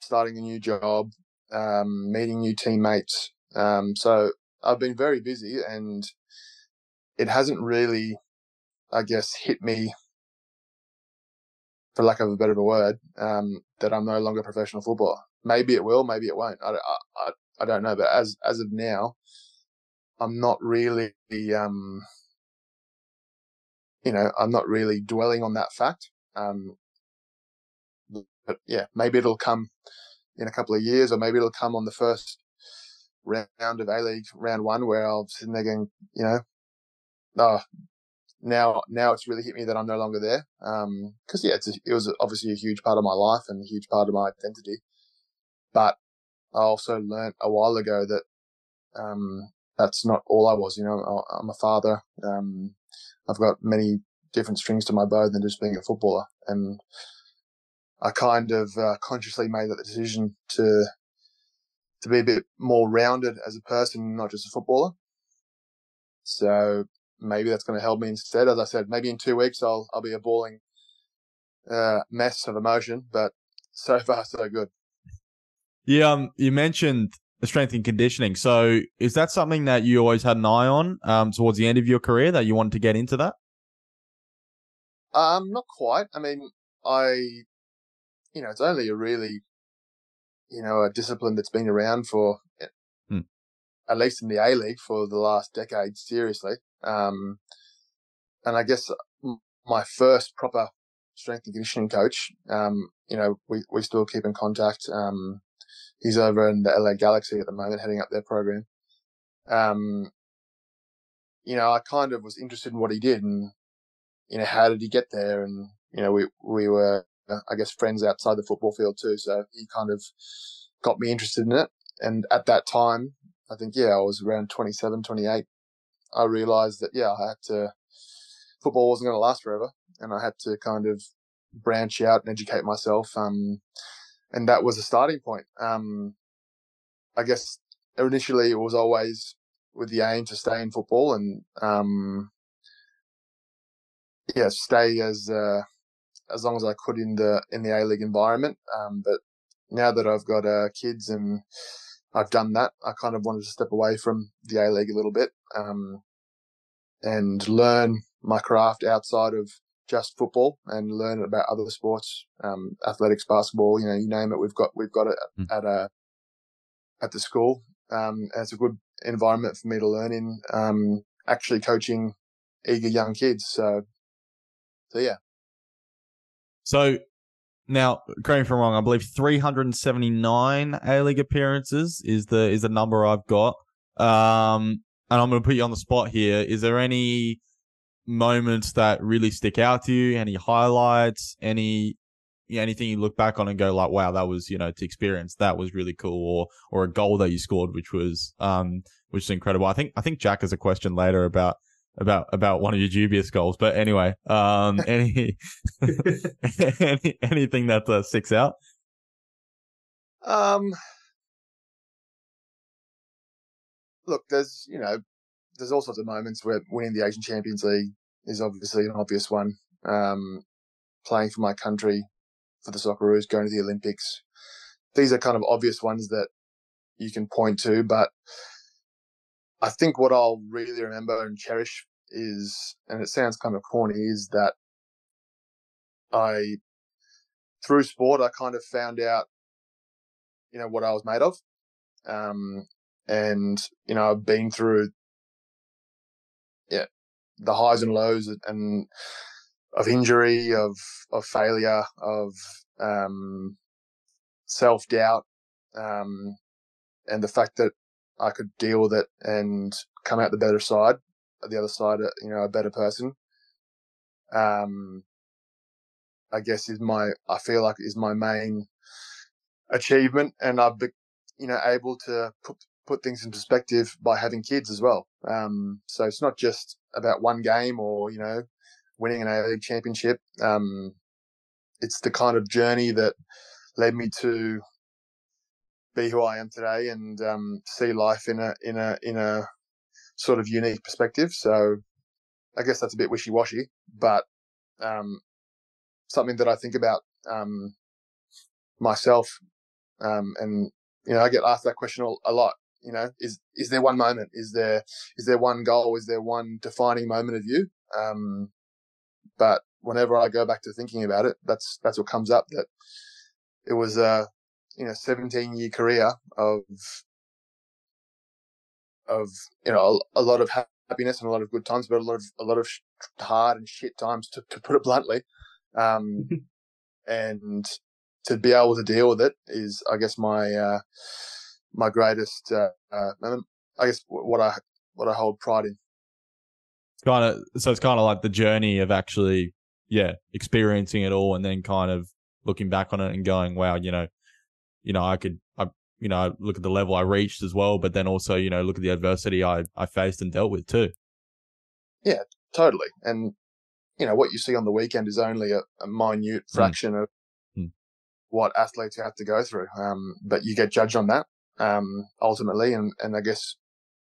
starting a new job, um, meeting new teammates. Um, so I've been very busy and it hasn't really, I guess, hit me for lack of a better word, um, that I'm no longer a professional footballer. Maybe it will, maybe it won't. I, I, I don't know. But as, as of now, I'm not really, um, you know, I'm not really dwelling on that fact. Um, but yeah, maybe it'll come in a couple of years, or maybe it'll come on the first round of A League, round one, where I'll sitting there going, you know, oh, now now it's really hit me that I'm no longer there. Um, because yeah, a, it was obviously a huge part of my life and a huge part of my identity. But I also learned a while ago that um, that's not all I was. You know, I'm a father. Um, I've got many different strings to my bow than just being a footballer, and I kind of uh, consciously made that decision to to be a bit more rounded as a person, not just a footballer. So maybe that's going to help me instead. As I said, maybe in two weeks I'll I'll be a balling uh, mess of emotion, but so far so good. Yeah, um, you mentioned strength and conditioning. So is that something that you always had an eye on um, towards the end of your career that you wanted to get into that? Um, not quite. I mean, I, you know, it's only a really, you know, a discipline that's been around for hmm. at least in the A League for the last decade, seriously. Um, and I guess my first proper strength and conditioning coach, um, you know, we, we still keep in contact. Um, he's over in the LA Galaxy at the moment, heading up their program. Um, you know, I kind of was interested in what he did and, you know, how did he get there? And, you know, we, we were, I guess, friends outside the football field too. So he kind of got me interested in it. And at that time, I think, yeah, I was around 27, 28. I realized that, yeah, I had to, football wasn't going to last forever and I had to kind of branch out and educate myself. Um, and that was a starting point. Um, I guess initially it was always with the aim to stay in football and, um, yeah, stay as, uh, as long as I could in the, in the A League environment. Um, but now that I've got, uh, kids and I've done that, I kind of wanted to step away from the A League a little bit, um, and learn my craft outside of just football and learn about other sports, um, athletics, basketball, you know, you name it. We've got, we've got it mm. at a, at the school. Um, and it's a good environment for me to learn in, um, actually coaching eager young kids. So, so yeah. So now, correct me if I'm wrong, I believe 379 A League appearances is the, is the number I've got. Um, and I'm going to put you on the spot here. Is there any moments that really stick out to you? Any highlights? Any anything you look back on and go like, wow, that was you know to experience that was really cool, or or a goal that you scored which was um which is incredible. I think I think Jack has a question later about about about one of your dubious goals, but anyway, um, any, any anything that uh, sticks out? Um, look, there's you know, there's all sorts of moments where winning the Asian Champions League is obviously an obvious one. Um, playing for my country for the Socceroos, going to the Olympics. These are kind of obvious ones that you can point to, but I think what I'll really remember and cherish is, and it sounds kind of corny, is that I, through sport, I kind of found out, you know, what I was made of. Um, and, you know, I've been through, yeah, the highs and lows and of injury, of of failure, of um, self doubt, um, and the fact that I could deal with it and come out the better side, the other side, uh, you know, a better person. Um, I guess is my I feel like is my main achievement, and I've been, you know able to put put things in perspective by having kids as well. Um, so it's not just about one game or, you know, winning an A League championship. Um, it's the kind of journey that led me to be who I am today and, um, see life in a, in a, in a sort of unique perspective. So I guess that's a bit wishy washy, but, um, something that I think about, um, myself. Um, and, you know, I get asked that question a lot you know, is is there one moment? Is there is there one goal? Is there one defining moment of you? Um, but whenever I go back to thinking about it, that's that's what comes up. That it was a you know 17 year career of of you know a, a lot of happiness and a lot of good times, but a lot of a lot of hard and shit times to, to put it bluntly. Um, and to be able to deal with it is, I guess, my uh, my greatest, uh, uh, I guess, what I what I hold pride in. Kind of, so it's kind of like the journey of actually, yeah, experiencing it all, and then kind of looking back on it and going, wow, you know, you know, I could, I, you know, look at the level I reached as well, but then also, you know, look at the adversity I I faced and dealt with too. Yeah, totally. And you know what you see on the weekend is only a, a minute hmm. fraction mm. of mm. what athletes have to go through. Um, but you get judged on that um, ultimately, and and I guess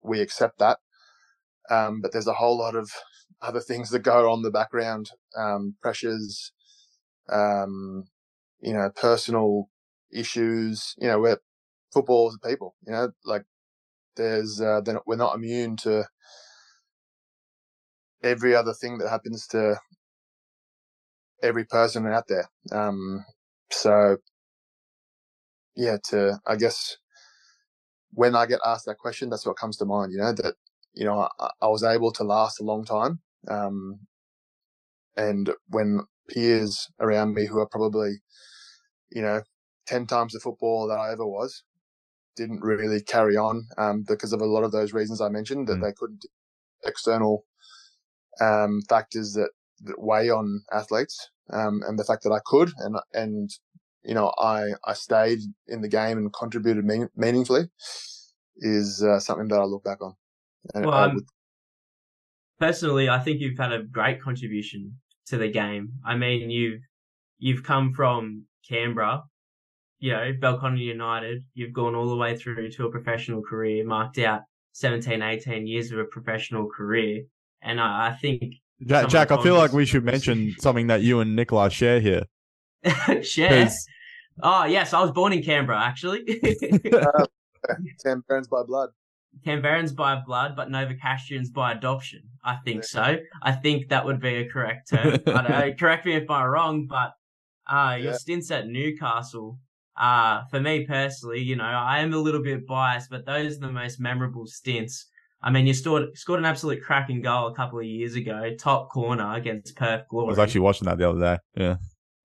we accept that. Um, but there's a whole lot of other things that go on the background, um, pressures, um, you know, personal issues. You know, we're football is people. You know, like there's uh, we're not immune to every other thing that happens to every person out there. Um, so yeah, to, I guess when I get asked that question, that's what comes to mind, you know, that, you know, I, I was able to last a long time. Um, and when peers around me who are probably, you know, 10 times the footballer that I ever was, didn't really carry on, um, because of a lot of those reasons I mentioned that mm. they couldn't external um, factors that, that weigh on athletes, um, and the fact that I could and and you know I I stayed in the game and contributed mean, meaningfully is uh, something that I look back on. And well, um, would... personally, I think you've had a great contribution to the game. I mean, you've you've come from Canberra, you know, Belconnen United. You've gone all the way through to a professional career, marked out 17, 18 years of a professional career. And I, I think Jack, Jack I feel like we should mention something that you and Nikolai share here. share? Oh yes, I was born in Canberra actually. uh, Canberrans by blood. Canberrans by blood, but Novocastrians by adoption. I think so. I think that would be a correct term. correct me if I'm wrong, but uh, your yeah. stints at Newcastle, uh, for me personally, you know, I am a little bit biased, but those are the most memorable stints I mean, you scored scored an absolute cracking goal a couple of years ago, top corner against Perth Glory. I was actually watching that the other day. Yeah.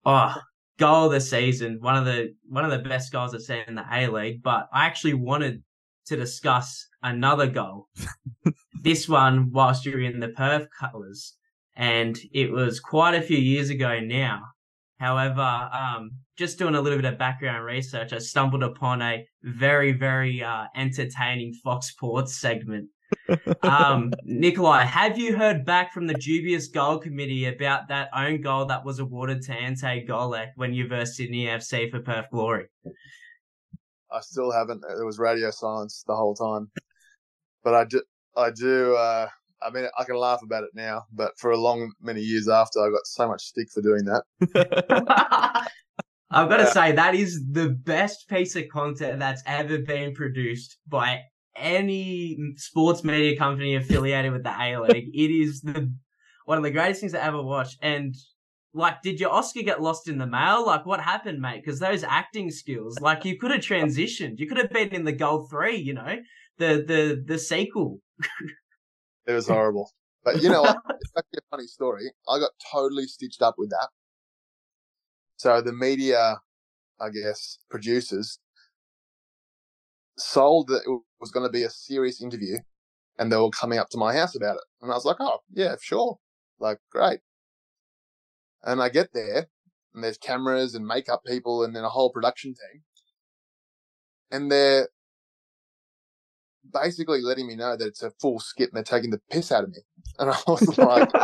Oh, goal of the season, one of the one of the best goals I've seen in the A League. But I actually wanted to discuss another goal. this one whilst you're in the Perth colours, and it was quite a few years ago now. However, um, just doing a little bit of background research, I stumbled upon a very, very uh, entertaining Fox Sports segment um, Nikolai, have you heard back from the dubious goal committee about that own goal that was awarded to Ante Golek when you versed Sydney FC for Perth Glory? I still haven't. There was radio silence the whole time, but I do. I do. Uh, I mean, I can laugh about it now, but for a long many years after, I got so much stick for doing that. I've got to say that is the best piece of content that's ever been produced by any sports media company affiliated with the A League. it is the one of the greatest things I ever watched. And like, did your Oscar get lost in the mail? Like, what happened, mate? Because those acting skills, like, you could have transitioned. You could have been in the Goal Three. You know, the the the sequel. it was horrible, but you know, what? it's actually a funny story. I got totally stitched up with that. So the media, I guess, producers sold that it was going to be a serious interview and they were coming up to my house about it. And I was like, oh, yeah, sure. Like, great. And I get there and there's cameras and makeup people and then a whole production team. And they're basically letting me know that it's a full skit and they're taking the piss out of me. And I was like,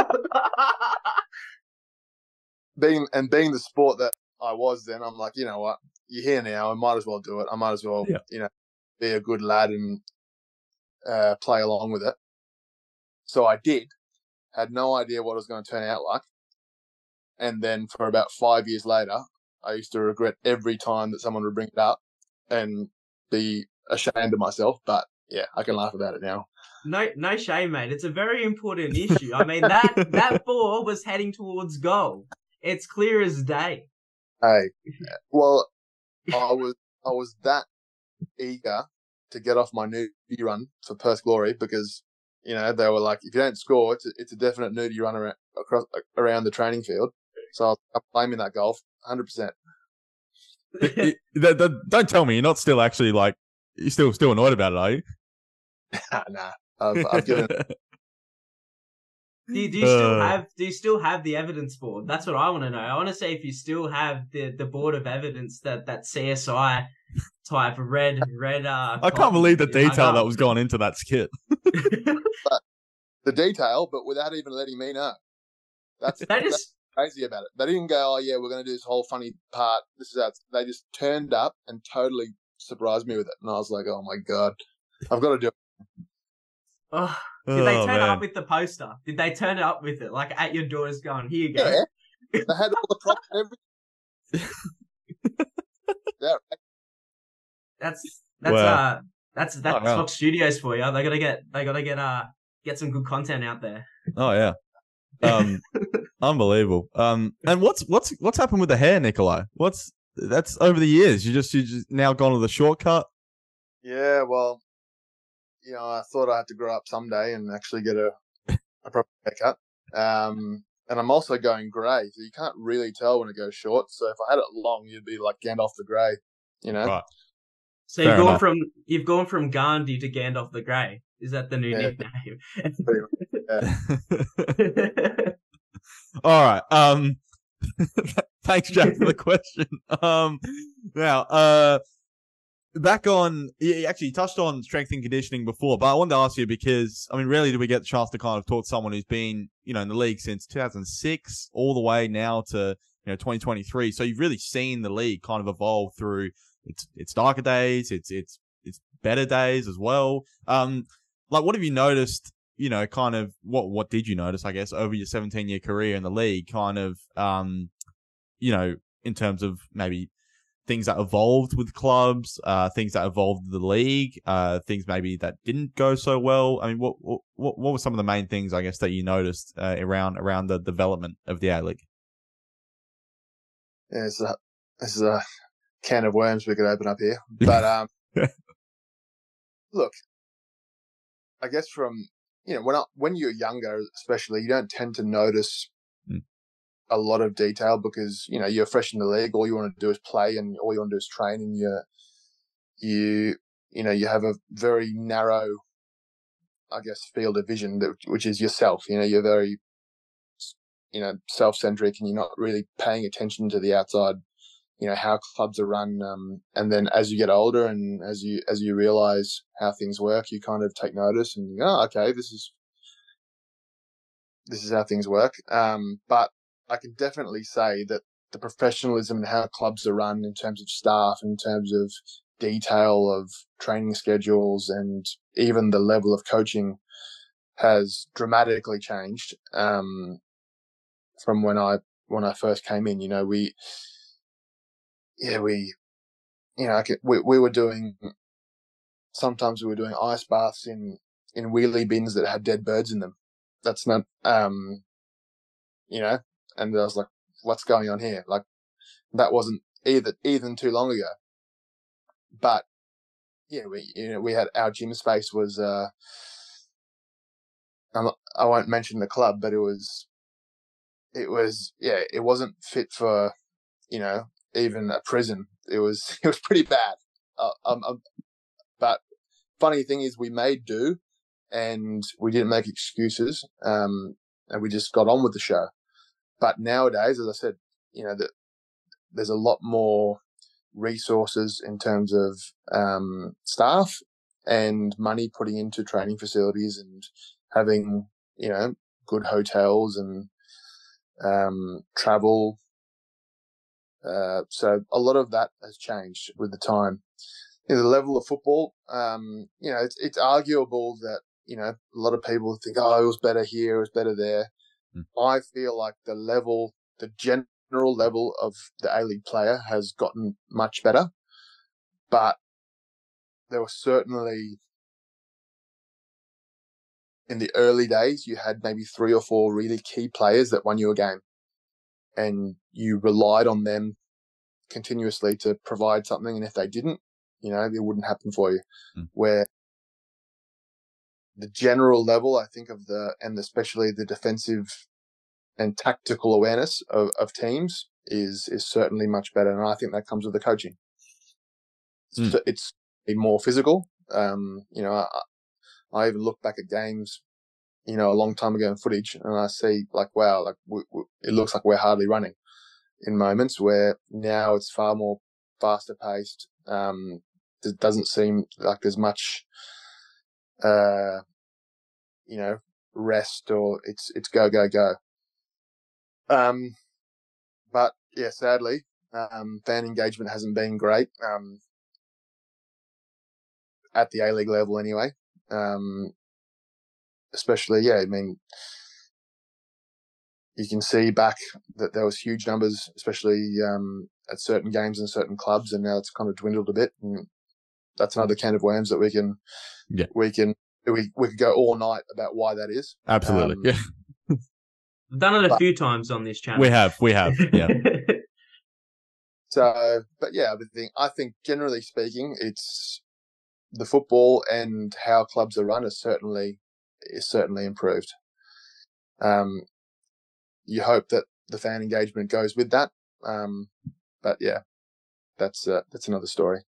being, and being the sport that I was then, I'm like, you know what? You're here now. I might as well do it. I might as well, yeah. you know, be a good lad and uh, play along with it. So I did. Had no idea what it was going to turn out like. And then for about five years later, I used to regret every time that someone would bring it up and be ashamed of myself. But yeah, I can laugh about it now. No, no shame, mate. It's a very important issue. I mean, that that ball was heading towards goal. It's clear as day. Hey, well, I was I was that eager to get off my nudie run for Perth Glory because you know they were like, if you don't score, it's a, it's a definite nudie run around across around the training field. So I'm blaming that golf, hundred percent. Don't tell me you're not still actually like you're still still annoyed about it, are you? Nah, I've, I've given. Do you, do you still uh, have do you still have the evidence board? That's what I want to know. I want to say if you still have the, the board of evidence that that CSI type red red. Uh, I can't believe the detail that was going into that skit. the detail, but without even letting me know. That's, that is, that's crazy about it. They didn't go, "Oh yeah, we're going to do this whole funny part." This is how they just turned up and totally surprised me with it, and I was like, "Oh my god, I've got to do it." Oh, did oh, they turn man. up with the poster? Did they turn it up with it, like at your doors, going, "Here you go"? Yeah, they had all the props and everything. yeah. That's that's wow. uh that's that's oh, Fox Studios for you. They gotta get they gotta get uh get some good content out there. Oh yeah. Um unbelievable. Um and what's what's what's happened with the hair, Nikolai? What's that's over the years. You just you just now gone to the shortcut. Yeah, well, you know, I thought I had to grow up someday and actually get a, a proper haircut. Um, and I'm also going grey, so you can't really tell when it goes short. So if I had it long, you'd be like Gandalf the Grey, you know. Right. So Fair you've gone enough. from you've gone from Gandhi to Gandalf the Grey. Is that the new yeah. nickname? All right. Um, thanks, Jack, for the question. Um, now, uh, back on, you actually touched on strength and conditioning before, but I wanted to ask you because, I mean, rarely do we get the chance to kind of talk to someone who's been, you know, in the league since 2006 all the way now to, you know, 2023. So you've really seen the league kind of evolve through its, its darker days, its, its, its better days as well. Um, like what have you noticed, you know, kind of what, what did you notice, I guess, over your 17 year career in the league kind of, um, you know, in terms of maybe things that evolved with clubs, uh, things that evolved the league, uh, things maybe that didn't go so well. I mean, what what what were some of the main things I guess that you noticed uh, around around the development of the A League? Yeah, it's a, this is a can of worms we could open up here, but um, look, I guess from you know when I, when you're younger, especially, you don't tend to notice a lot of detail because you know you're fresh in the league. All you want to do is play, and all you want to do is train. And you you you know you have a very narrow, I guess, field of vision that which is yourself. You know, you're very you know self centric, and you're not really paying attention to the outside. You know how clubs are run, um, and then as you get older and as you as you realize how things work, you kind of take notice and you go, oh, okay, this is this is how things work. Um, but I can definitely say that the professionalism and how clubs are run in terms of staff, in terms of detail of training schedules, and even the level of coaching has dramatically changed um, from when I when I first came in. You know, we yeah we you know we we were doing sometimes we were doing ice baths in in wheelie bins that had dead birds in them. That's not um you know and I was like, what's going on here? Like that wasn't either even too long ago. But yeah, we you know we had our gym space was uh I'm I won't mention the club, but it was it was yeah it wasn't fit for you know even a prison. It was it was pretty bad. Uh, um, um, but funny thing is, we made do, and we didn't make excuses. Um, and we just got on with the show. But nowadays, as I said, you know, that there's a lot more resources in terms of um, staff and money putting into training facilities and having, you know, good hotels and um, travel. Uh, so a lot of that has changed with the time. You know, the level of football, um, you know, it's, it's arguable that, you know, a lot of people think, oh, it was better here, it was better there. Mm. I feel like the level, the general level of the A League player has gotten much better, but there was certainly in the early days, you had maybe three or four really key players that won you a game and you relied on them continuously to provide something. And if they didn't, You know, it wouldn't happen for you. Mm. Where the general level, I think of the, and especially the defensive and tactical awareness of, of teams is, is certainly much better. And I think that comes with the coaching. It's, Mm. it's more physical. Um, you know, I, I even look back at games, you know, a long time ago in footage and I see like, wow, like we, we, it looks like we're hardly running in moments where now it's far more faster paced. Um, it doesn't seem like there's much, uh, you know, rest or it's, it's go, go, go. Um, but yeah, sadly, um, fan engagement hasn't been great. Um, at the A League level anyway. Um, especially, yeah, I mean, you can see back that there was huge numbers, especially um, at certain games and certain clubs, and now it's kind of dwindled a bit. And that's another can of worms that we can, Yeah. we can, we we could go all night about why that is. Absolutely. Um, yeah. I've done it a But- few times on this channel. We have. We have. Yeah. So, but yeah, I think I think generally speaking, it's the football and how clubs are run is certainly is certainly improved. Um, you hope that the fan engagement goes with that. Um, but yeah, that's uh, that's another story.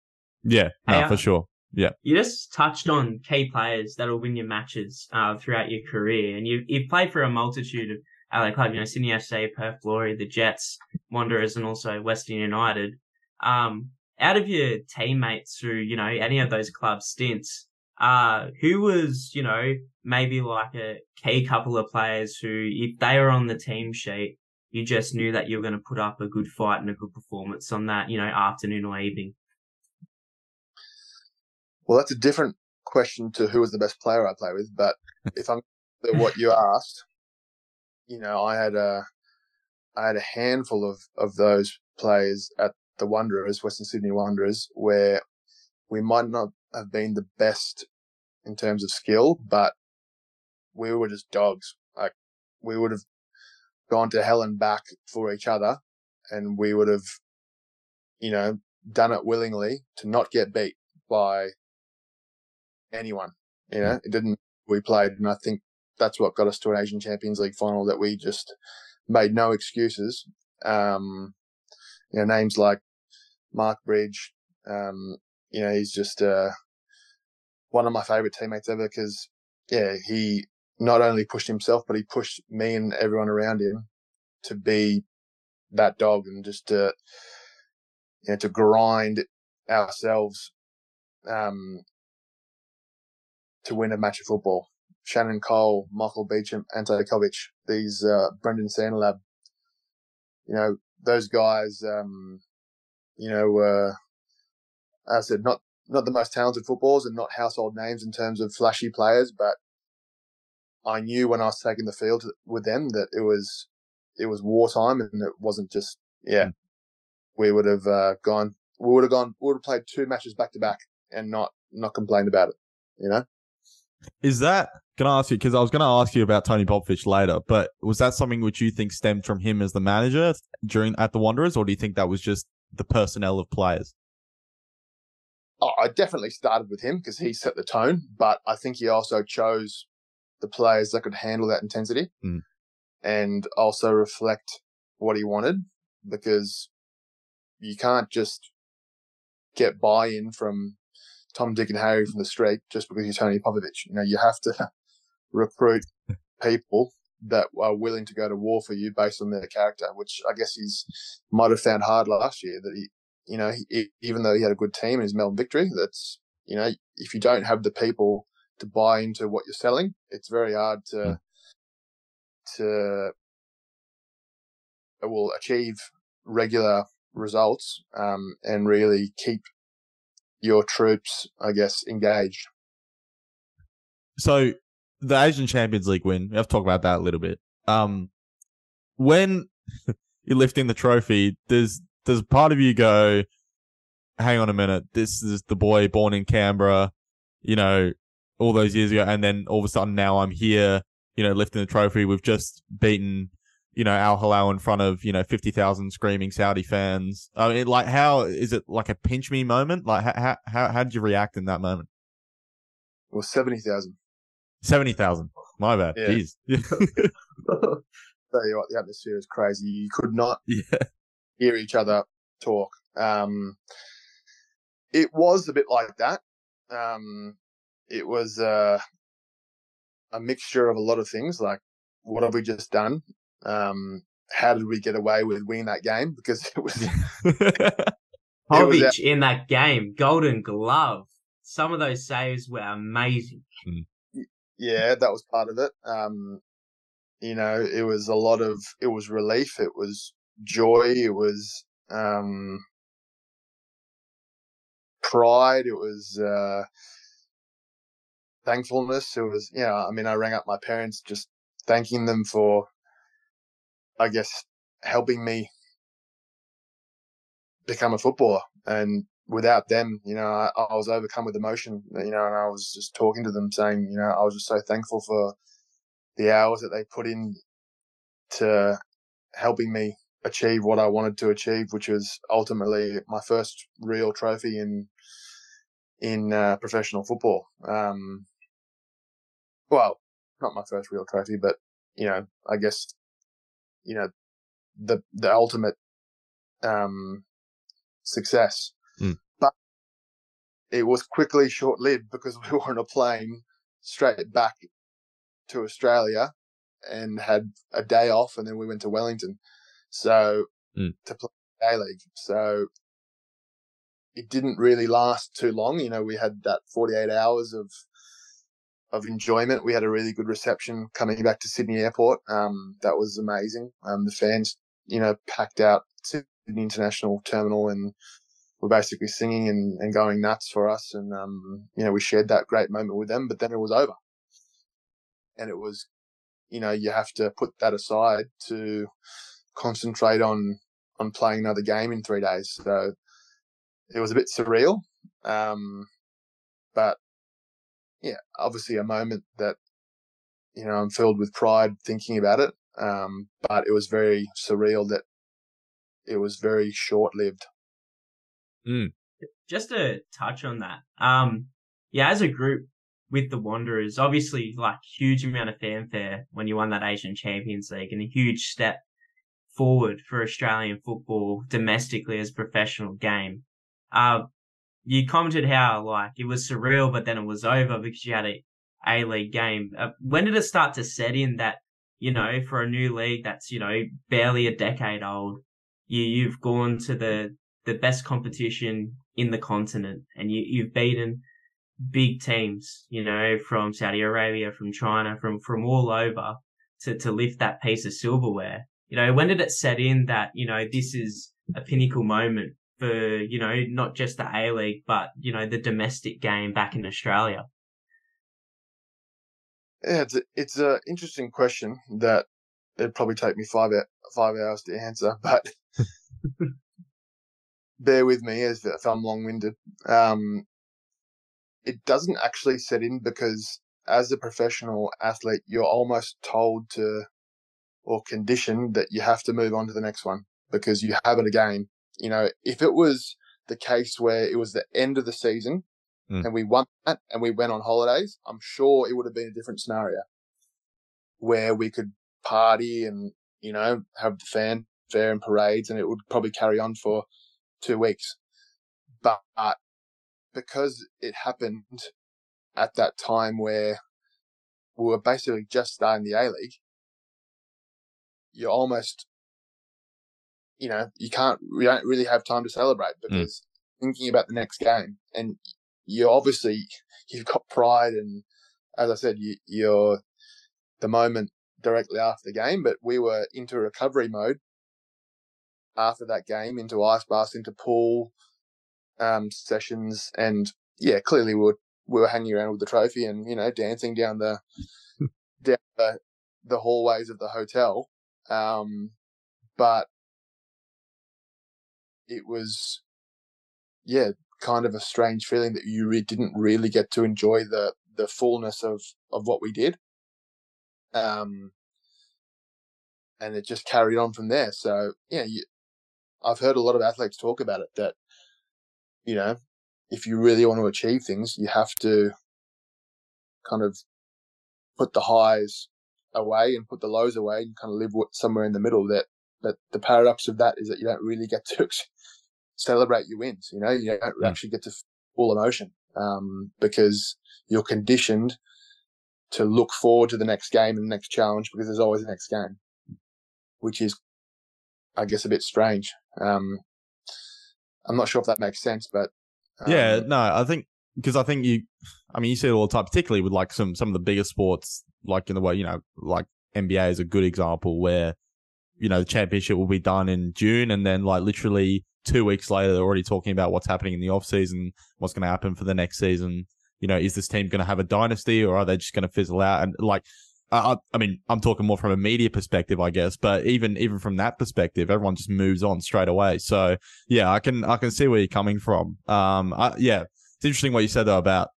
Yeah. No, Hey, for sure. Yeah. You just touched on key players that'll win your matches uh, throughout your career, and you you've played for a multitude of LA clubs. You know, Sydney FC, Perth Glory, the Jets, Wanderers, and also Western United. Um, out of your teammates through you know any of those club stints, uh, who was you know maybe like a key couple of players who, if they were on the team sheet, you just knew that you were going to put up a good fight and a good performance on that you know afternoon or evening. Well, that's a different question to who was the best player I play with. But if I'm what you asked, you know, I had a, I had a handful of, of those players at the Wanderers, Western Sydney Wanderers, where we might not have been the best in terms of skill, but we were just dogs. Like we would have gone to hell and back for each other and we would have, you know, done it willingly to not get beat by anyone. You know, it didn't, we played and I think that's what got us to an Asian Champions League final that we just made no excuses. Um, you know, names like Mark Bridge, um, you know, he's just, uh, one of my favorite teammates ever because, yeah, he not only pushed himself, but he pushed me and everyone around him to be that dog and just to, you know, to grind ourselves, um, to win a match of football. Shannon Cole, Michael Beauchamp, Ante Covic, these, uh, Brendan Santalab, you know, those guys, um, you know, uh, as I said, not, not the most talented footballers and not household names in terms of flashy players, but I knew when I was taking the field with them that it was, it was wartime and it wasn't just, yeah, we would have, uh, gone, we would have gone, we would have played two matches back to back and not, not complained about it, you know? Is that, can I ask you, because I was going to ask you about Tony Popovic later, but was that something which you think stemmed from him as the manager during, at the Wanderers, or do you think that was just the personnel of players? Oh, I definitely started with him because he set the tone, but I think he also chose the players that could handle that intensity Mm. and also reflect what he wanted because you can't just get buy-in from Tom, Dick and Harry from the street just because you're Tony Popovic. You know, you have to recruit people that are willing to go to war for you based on their character, which I guess he's might have found hard last year that he, you know, he, even though he had a good team in his Melbourne victory, that's, you know, if you don't have the people to buy into what you're selling, it's very hard to, Mm. to, will achieve regular results, um, and really keep your troops, I guess, engaged. So the Asian Champions League win, we have to talk about that a little bit. Um, when you're lifting the trophy, does does part of you go, hang on a minute, this is the boy born in Canberra, you know, all those years ago, and then all of a sudden now I'm here, you know, lifting the trophy. We've just beaten, you know, Al Hilal in front of, you know, 50,000 screaming Saudi fans. I mean, like, how is it like a pinch me moment? Like, how, how, how did you react in that moment? It was 70,000. 70,000. My bad. Yeah. Jeez. Tell you what, the atmosphere is crazy. You could not yeah. hear each other talk. Um, it was a bit like that. Um, it was uh, a mixture of a lot of things. Like, what have we just done? Um, how did we get away with winning that game? Because it was Covic in that game, Golden Glove. Some of those saves were amazing. yeah, that was part of it. Um, you know, it was a lot of it was relief, it was joy, it was um, pride, it was uh, thankfulness. It was, you know, I mean, I rang up my parents just thanking them for, I guess, helping me become a footballer. And without them, you know, I, I was overcome with emotion, you know, and I was just talking to them saying, you know, I was just so thankful for the hours that they put in to helping me achieve what I wanted to achieve, which was ultimately my first real trophy in in uh, professional football. Um, well, not my first real trophy, but you know, I guess you know the the ultimate um, success. Mm. But it was quickly short lived because we were on a plane straight back to Australia and had a day off, and then we went to Wellington. So Mm. to play A League. So it didn't really last too long. You know, we had that 48 hours of of enjoyment. We had a really good reception coming back to Sydney Airport. Um, that was amazing. Um, the fans, you know, packed out Sydney International Terminal and were basically singing and, and going nuts for us. And, um, you know, we shared that great moment with them, but then it was over. And it was, you know, you have to put that aside to concentrate on, on playing another game in three days. So it was a bit surreal. Um, but yeah, obviously a moment that, you know, I'm filled with pride thinking about it. Um, but it was very surreal that it was very short lived. Just to touch on that, um, yeah, as a group with the Wanderers, obviously like huge amount of fanfare when you won that Asian Champions League and a huge step forward for Australian football domestically as a professional game. Uh, you commented how like it was surreal, but then it was over because you had a A League game. Uh, when did it start to set in that you know for a new league that's you know barely a decade old, you you've gone to the the best competition in the continent and you you've beaten big teams, you know, from Saudi Arabia, from China, from from all over to to lift that piece of silverware. You know, when did it set in that you know this is a pinnacle moment for you know not just the A League but you know the domestic game back in Australia? Yeah, it's a, it's a interesting question that it'd probably take me five five hours to answer, but bear with me as if I'm long winded. Um, it doesn't actually set in because as a professional athlete, you're almost told to or conditioned that you have to move on to the next one because you have it a game. You know, if it was the case where it was the end of the season Mm. and we won that and we went on holidays, I'm sure it would have been a different scenario where we could party and, you know, have the fanfare and parades and it would probably carry on for two weeks. But because it happened at that time where we were basically just starting the A League, you're almost, you know, you can't, we don't really have time to celebrate because thinking about the next game and you obviously, you've got pride and as I said, you, you're the moment directly after the game, but we were into recovery mode after that game into ice baths, into pool um, sessions, and yeah, clearly we were we were hanging around with the trophy and you know dancing down the down the, the hallways of the hotel. Um, but it was yeah, kind of a strange feeling that you re- didn't really get to enjoy the the fullness of of what we did. Um, and it just carried on from there. So yeah, you, I've heard a lot of athletes talk about it that you know if you really want to achieve things, you have to kind of put the highs away and put the lows away and kind of live somewhere in the middle. That but the paradox of that is that you don't really get to celebrate your wins. You know, you don't yeah. actually get to full emotion um, because you're conditioned to look forward to the next game and the next challenge because there's always a next game, which is, I guess, a bit strange. Um, I'm not sure if that makes sense, but um, yeah, no, I think because I think you, I mean, you see it all the time, particularly with like some some of the bigger sports, like in the way you know, like NBA is a good example where you know the championship will be done in June, and then like literally two weeks later, they're already talking about what's happening in the off season, what's going to happen for the next season. You know, is this team going to have a dynasty, or are they just going to fizzle out? And like, I, I mean, I'm talking more from a media perspective, I guess, but even even from that perspective, everyone just moves on straight away. So yeah, I can I can see where you're coming from. Um, I, yeah, it's interesting what you said though about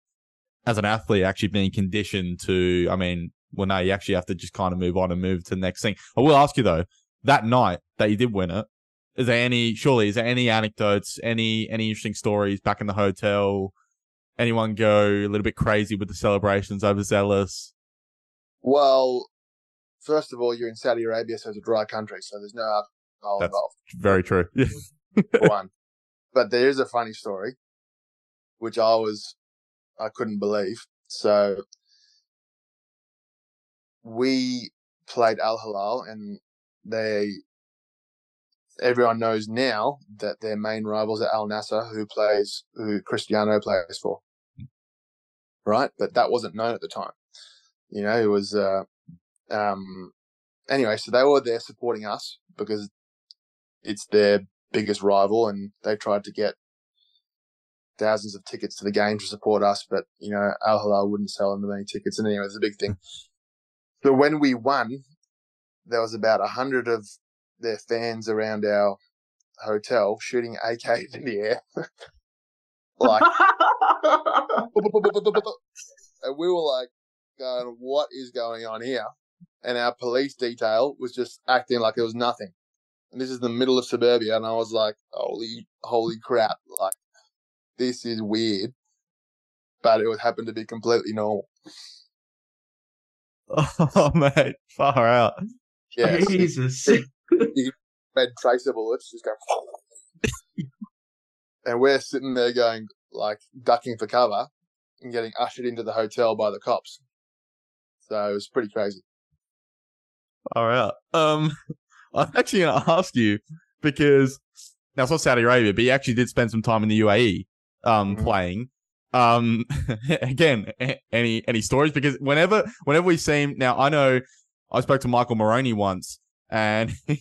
as an athlete actually being conditioned to. I mean, well, no, you actually have to just kind of move on and move to the next thing. I will ask you though, that night that you did win it, is there any surely is there any anecdotes, any any interesting stories back in the hotel? Anyone go a little bit crazy with the celebrations, overzealous? Well, first of all, you're in Saudi Arabia, so it's a dry country, so there's no alcohol That's involved. Very true. one, but there is a funny story, which I was I couldn't believe. So we played Al Hilal, and they everyone knows now that their main rivals are Al Nassr, who plays, who Cristiano plays for. Right? But that wasn't known at the time. You know, it was, uh, um, anyway, so they were there supporting us because it's their biggest rival and they tried to get thousands of tickets to the game to support us, but, you know, Al Hilal wouldn't sell them many tickets. And anyway, it was a big thing. So when we won, there was about a hundred of their fans around our hotel shooting AKs in the air. like, and we were like, going, what is going on here? And our police detail was just acting like it was nothing. And this is the middle of suburbia, and I was like, holy, holy crap! Like, this is weird. But it would happen to be completely normal. Oh, mate, far out. Yeah, Jesus you red tracer bullets just go, and we're sitting there going like ducking for cover and getting ushered into the hotel by the cops. So it was pretty crazy. All right. Um, I'm actually going to ask you because now it's not Saudi Arabia, but you actually did spend some time in the UAE, um, mm-hmm. playing. Um, again, any any stories? Because whenever whenever we seem now, I know I spoke to Michael Moroney once, and he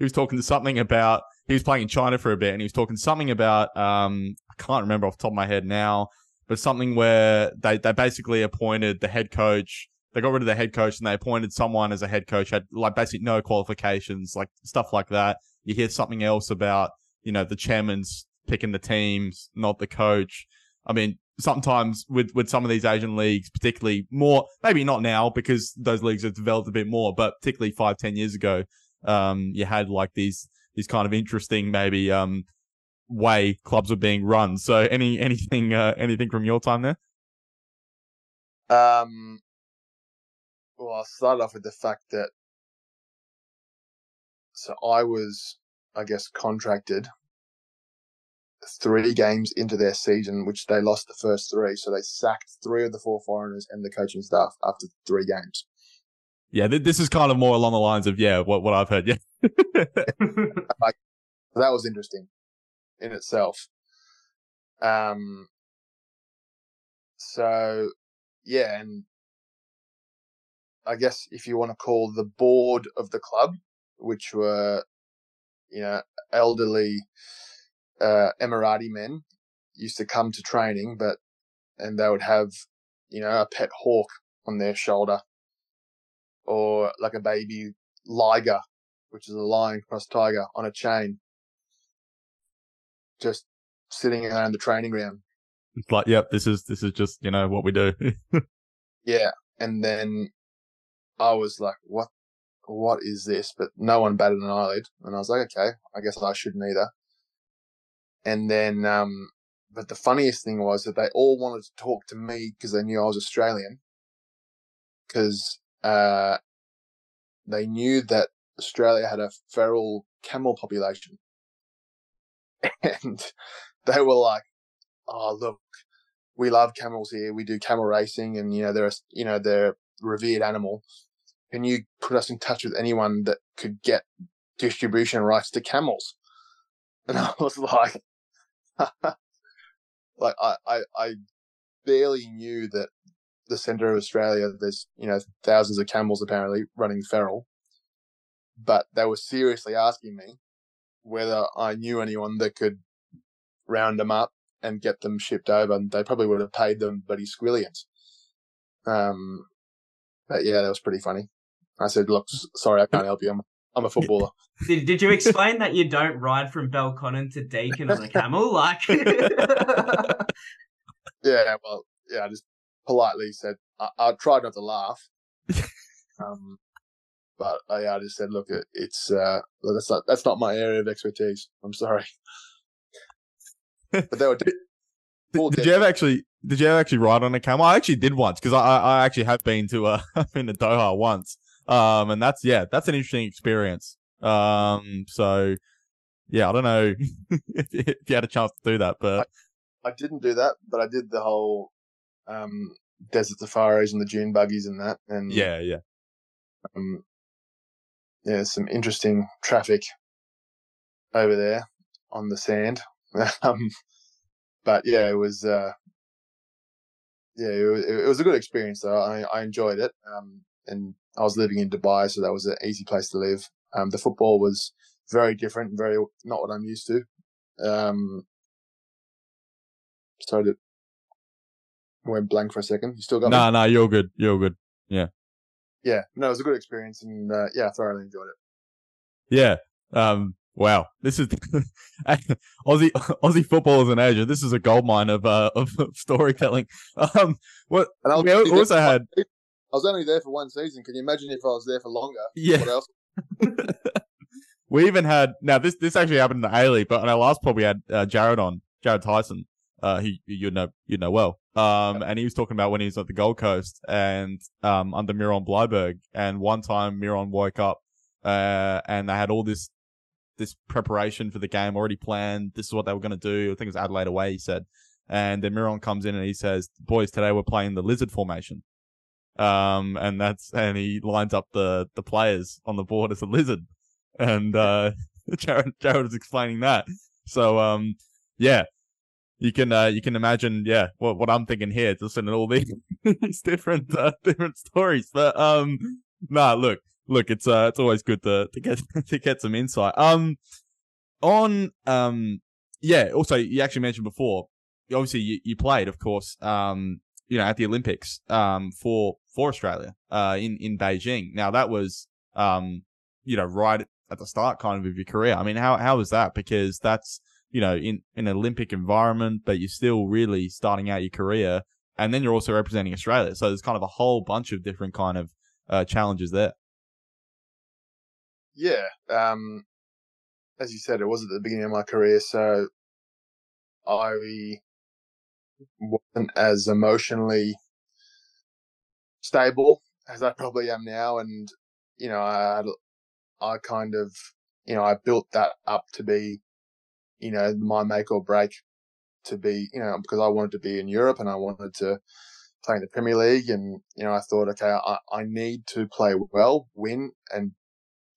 was talking to something about he was playing in China for a bit, and he was talking something about um I can't remember off the top of my head now, but something where they they basically appointed the head coach. They got rid of the head coach and they appointed someone as a head coach had like basically no qualifications, like stuff like that. You hear something else about you know the chairman's picking the teams, not the coach. I mean, sometimes with with some of these Asian leagues, particularly more maybe not now because those leagues have developed a bit more, but particularly five ten years ago, um, you had like these these kind of interesting maybe um way clubs were being run. So any anything uh, anything from your time there? Um, well, I'll start off with the fact that so I was, I guess, contracted three games into their season, which they lost the first three. So they sacked three of the four foreigners and the coaching staff after three games. Yeah, th- this is kind of more along the lines of yeah, what what I've heard. Yeah, like, that was interesting in itself. Um. So, yeah, and I guess if you want to call the board of the club, which were, you know, elderly uh, Emirati men used to come to training, but and they would have you know a pet hawk on their shoulder, or like a baby liger, which is a lion cross tiger on a chain, just sitting around the training ground. It's like, yep, this is this is just you know what we do. yeah, and then I was like, what what is this? But no one batted an eyelid. And I was like, okay, I guess I shouldn't either. And then, um, but the funniest thing was that they all wanted to talk to me because they knew I was Australian. Because, uh, they knew that Australia had a feral camel population. And they were like, oh, look, we love camels here. We do camel racing and, you know, they're, a, you know, they're a revered animal. Can you put us in touch with anyone that could get distribution rights to camels? And I was like, like I, I, I barely knew that the center of Australia, there's, you know, thousands of camels apparently running feral, but they were seriously asking me whether I knew anyone that could round them up and get them shipped over, and they probably would have paid them bloody squillions. Um, but yeah, that was pretty funny. I said, "Look, sorry, I can't help you. I'm, I'm a footballer." Did, did you explain that you don't ride from Belconnen to Deakin on a camel? Like, yeah, well, yeah, I just politely said I, I tried not to laugh. um, but uh, yeah, I just said, look, it, it's uh, that's not that's not my area of expertise. I'm sorry. but they were. Did, did you ever actually? Did you ever actually ride on a camel? I actually did once because I, I actually have been to uh been to Doha once. Um, and that's yeah, that's an interesting experience. Um, so yeah, I don't know if, if you had a chance to do that, but I, I didn't do that, but I did the whole um desert safaris and the dune buggies and that. And yeah, yeah. Um, yeah, some interesting traffic over there on the sand. um, but yeah, it was, uh, yeah, it was, it was, a good experience though. I, I enjoyed it. Um, and I was living in Dubai, so that was an easy place to live. Um, the football was very different, very not what I'm used to. Um, sorry to went blank for a second. You still got no, me? No, you're good. You're good. Yeah. Yeah. No, it was a good experience and, uh, yeah, I thoroughly enjoyed it. Yeah. Um, wow. This is Aussie, Aussie football as an Asia. This is a goldmine of, uh, of, storytelling. Um, what we also had. I was only there for one season. Can you imagine if I was there for longer? Yeah. What else? we even had now this this actually happened in the A League, but on our last pod we had uh, Jerrad on Jerrad Tyson. Uh, he you know you know well. Um, and he was talking about when he was at the Gold Coast and um under Miron Bleiberg, and one time Miron woke up, uh, and they had all this this preparation for the game already planned. This is what they were going to do. I think it was Adelaide away. He said, and then Miron comes in and he says, "Boys, today we're playing the lizard formation." Um, and that's and he lines up the the players on the board as a lizard, and uh, Jerrad Jerrad was explaining that. So um, yeah, you can uh, you can imagine yeah what what I'm thinking here, just in all these, these different uh, different stories. But um, nah, look look, it's uh it's always good to to get to get some insight. Um, on um yeah, also you actually mentioned before, obviously you, you played, of course, um you know, at the Olympics, um, for, for Australia, uh, in, in Beijing. Now that was, um, you know, right at the start kind of of your career. I mean, how, how was that? Because that's, you know, in, in an Olympic environment, but you're still really starting out your career. And then you're also representing Australia. So there's kind of a whole bunch of different kind of, uh, challenges there. Yeah. Um, as you said, it was at the beginning of my career. So I wasn't as emotionally stable as I probably am now. And, you know, I, I kind of, you know, I built that up to be, you know, my make or break to be, you know, because I wanted to be in Europe and I wanted to play in the Premier League. And, you know, I thought, okay, I, I need to play well, win and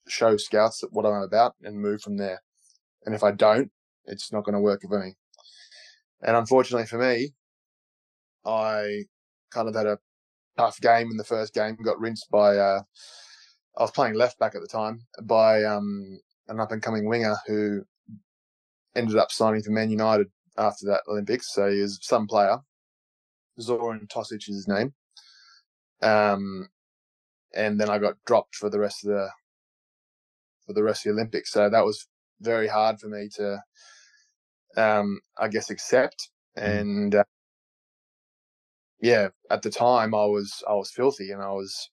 show scouts what I'm about and move from there. And if I don't, it's not going to work for me. And unfortunately for me, I kind of had a tough game in the first game, got rinsed by, uh, I was playing left back at the time by, um, an up and coming winger who ended up signing for Man United after that Olympics. So he was some player. Zoran Tosic is his name. Um, and then I got dropped for the rest of the, for the rest of the Olympics. So that was very hard for me to, um, I guess, accept. Mm. And uh, yeah, at the time I was I was filthy, and I was,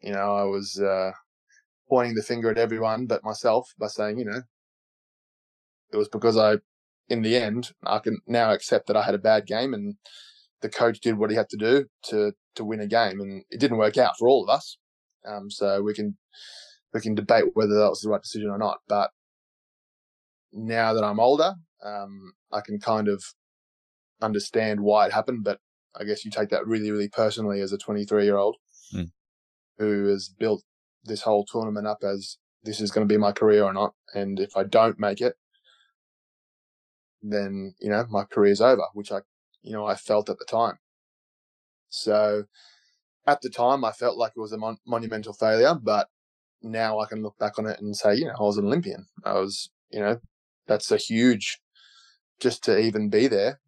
you know, I was uh, pointing the finger at everyone but myself by saying, you know, it was because I, in the end, I can now accept that I had a bad game and the coach did what he had to do to to win a game, and it didn't work out for all of us. Um, so we can we can debate whether that was the right decision or not. But now that I'm older, um, I can kind of understand why it happened. But I guess you take that really, really personally as a 23 year old mm. who has built this whole tournament up as this is going to be my career or not. And if I don't make it, then, you know, my career's over, which I, you know, I felt at the time. So at the time, I felt like it was a mon- monumental failure, but now I can look back on it and say, you know, I was an Olympian. I was, you know, that's a huge, just to even be there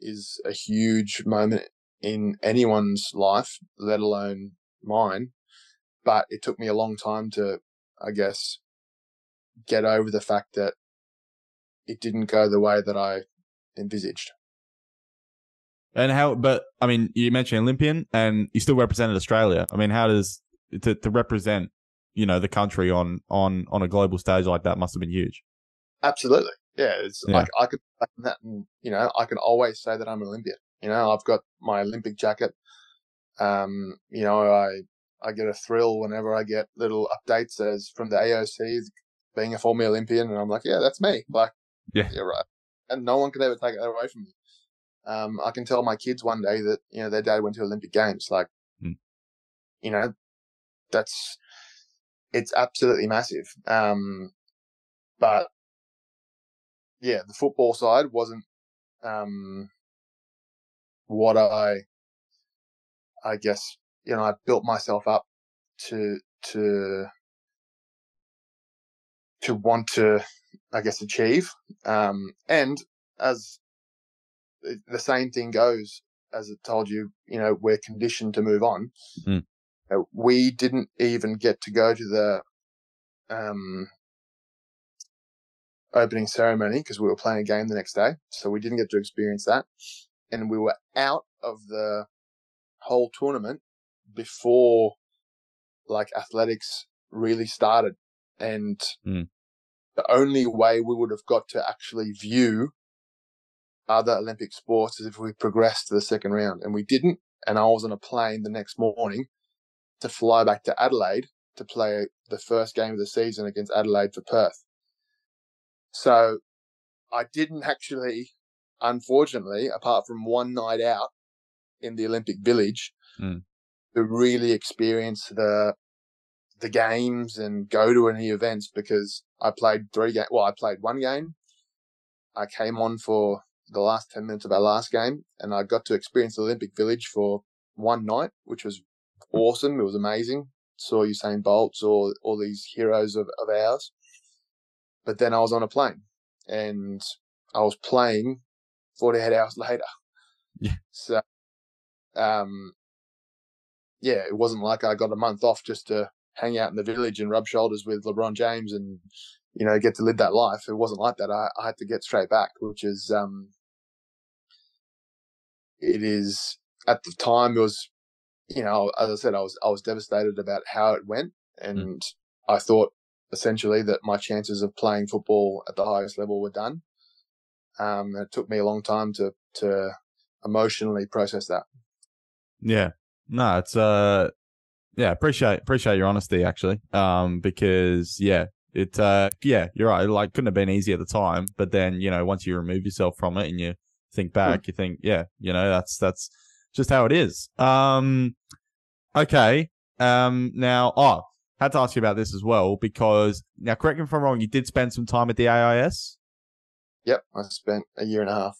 is a huge moment in anyone's life, let alone mine. But it took me a long time to, I guess, get over the fact that it didn't go the way that I envisaged. And how, but I mean, you mentioned Olympian and you still represented Australia. I mean, how does, to, to represent, you know, the country on, on, on a global stage like that must have been huge. Absolutely. Yeah. It's yeah. like I could, that and, you know, I can always say that I'm an Olympian. You know, I've got my Olympic jacket. Um, you know, I, I get a thrill whenever I get little updates as from the AOC being a former Olympian. And I'm like, yeah, that's me. Like, yeah, you're right. And no one can ever take that away from me. Um, I can tell my kids one day that, you know, their dad went to Olympic games. Like, mm. you know, that's, it's absolutely massive. Um, but yeah, the football side wasn't, um, what I, I guess, you know, I built myself up to, to, to want to, I guess, achieve. Um, and as the same thing goes, as I told you, you know, we're conditioned to move on. Mm. we didn't even get to go to the, um, opening ceremony because we were playing a game the next day. So we didn't get to experience that. And we were out of the whole tournament before like athletics really started. And mm. the only way we would have got to actually view other Olympic sports is if we progressed to the second round. And we didn't. And I was on a plane the next morning to fly back to Adelaide to play the first game of the season against Adelaide for Perth. So I didn't actually, unfortunately, apart from one night out in the Olympic Village, mm. to really experience the the games and go to any events because I played three games. Well, I played one game. I came on for the last 10 minutes of our last game and I got to experience the Olympic Village for one night, which was awesome. It was amazing. Saw Usain Bolt, saw all these heroes of, of ours. But then I was on a plane and I was playing 48 hours later. Yeah. So, um, yeah, it wasn't like I got a month off just to hang out in the village and rub shoulders with LeBron James and, you know, get to live that life. It wasn't like that. I, I had to get straight back, which is, um, it is at the time it was, you know, as I said, I was, I was devastated about how it went. And mm. I thought essentially that my chances of playing football at the highest level were done. Um, it took me a long time to, to emotionally process that. Yeah. No, it's, uh, yeah, appreciate, appreciate your honesty actually. Um, because yeah, it, uh, yeah, you're right. Like couldn't have been easy at the time, but then, you know, once you remove yourself from it and you think back, you think, yeah, you know, that's, that's just how it is. Um, okay. Um, now, oh, had to ask you about this as well because now, correct me if I'm wrong, you did spend some time at the AIS. Yep, I spent a year and a half.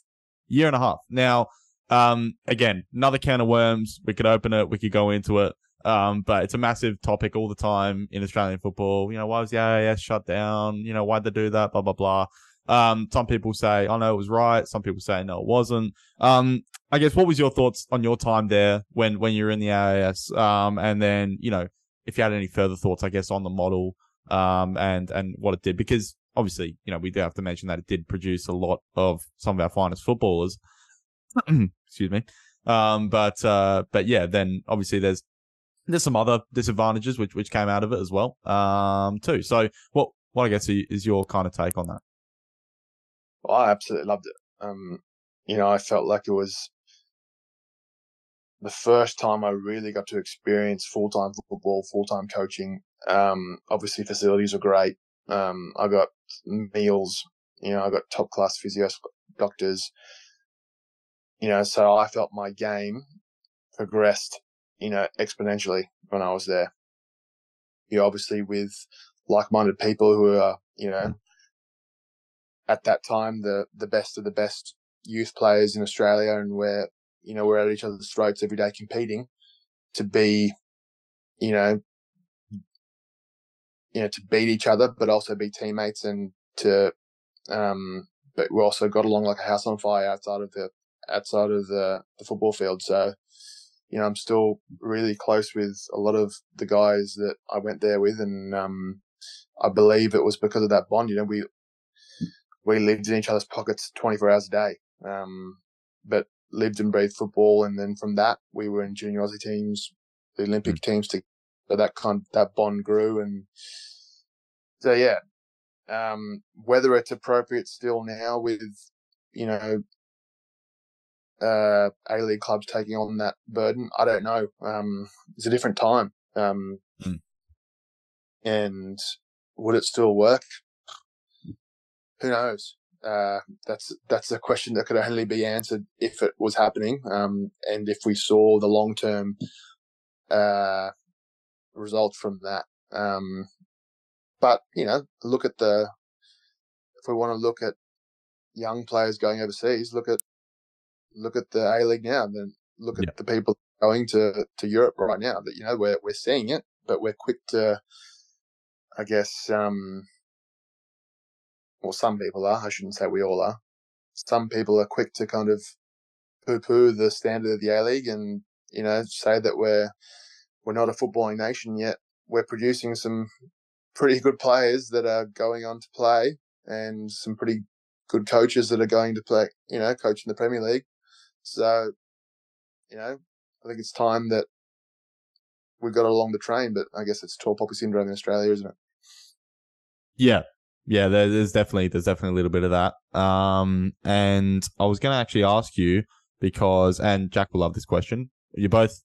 Year and a half. Now, um, again, another can of worms. We could open it. We could go into it. Um, but it's a massive topic all the time in Australian football. You know, why was the AIS shut down? You know, why'd they do that? Blah, blah, blah. Um, some people say, I know it was right. Some people say, no, it wasn't. Um, I guess what was your thoughts on your time there when, when you were in the AIS? Um, and then, you know, if you had any further thoughts, I guess, on the model, um, and, and what it did, because obviously, you know, we do have to mention that it did produce a lot of some of our finest footballers. Excuse me. Um, but, uh, but yeah, then obviously there's there's some other disadvantages which which came out of it as well, um, too. So what what I guess is your kind of take on that? Well, I absolutely loved it. Um, you know, I felt like it was the first time I really got to experience full time football, full time coaching. Um, obviously facilities are great. Um, I got meals, you know, I got top class physio doctors, you know, so I felt my game progressed, you know, exponentially when I was there. You obviously with like minded people who are, you know, at that time the the best of the best youth players in Australia and we're you know we're at each other's throats every day competing to be you know you know to beat each other but also be teammates and to um but we also got along like a house on fire outside of the outside of the, the football field so you know I'm still really close with a lot of the guys that I went there with and um I believe it was because of that bond you know we we lived in each other's pockets 24 hours a day. Um, but lived and breathed football. And then from that, we were in junior Aussie teams, the Olympic mm. teams to, so that kind, that bond grew. And so, yeah, um, whether it's appropriate still now with, you know, uh, A League clubs taking on that burden, I don't know. Um, it's a different time. Um, mm. and would it still work? who knows? Uh, that's that's a question that could only be answered if it was happening, um, and if we saw the long term uh, results from that. Um, but you know, look at the if we want to look at young players going overseas, look at look at the A League now, then look at yeah. the people going to to Europe right now. That you know we're we're seeing it, but we're quick to, I guess, um, or some people are, I shouldn't say we all are. Some people are quick to kind of poo poo the standard of the A League and, you know, say that we're, we're not a footballing nation yet. We're producing some pretty good players that are going on to play and some pretty good coaches that are going to play, you know, coach in the Premier League. So, you know, I think it's time that we got along the train, but I guess it's tall poppy syndrome in Australia, isn't it? Yeah, yeah, there's definitely there's definitely a little bit of that. Um, and I was going to actually ask you because, and Jack will love this question. You're both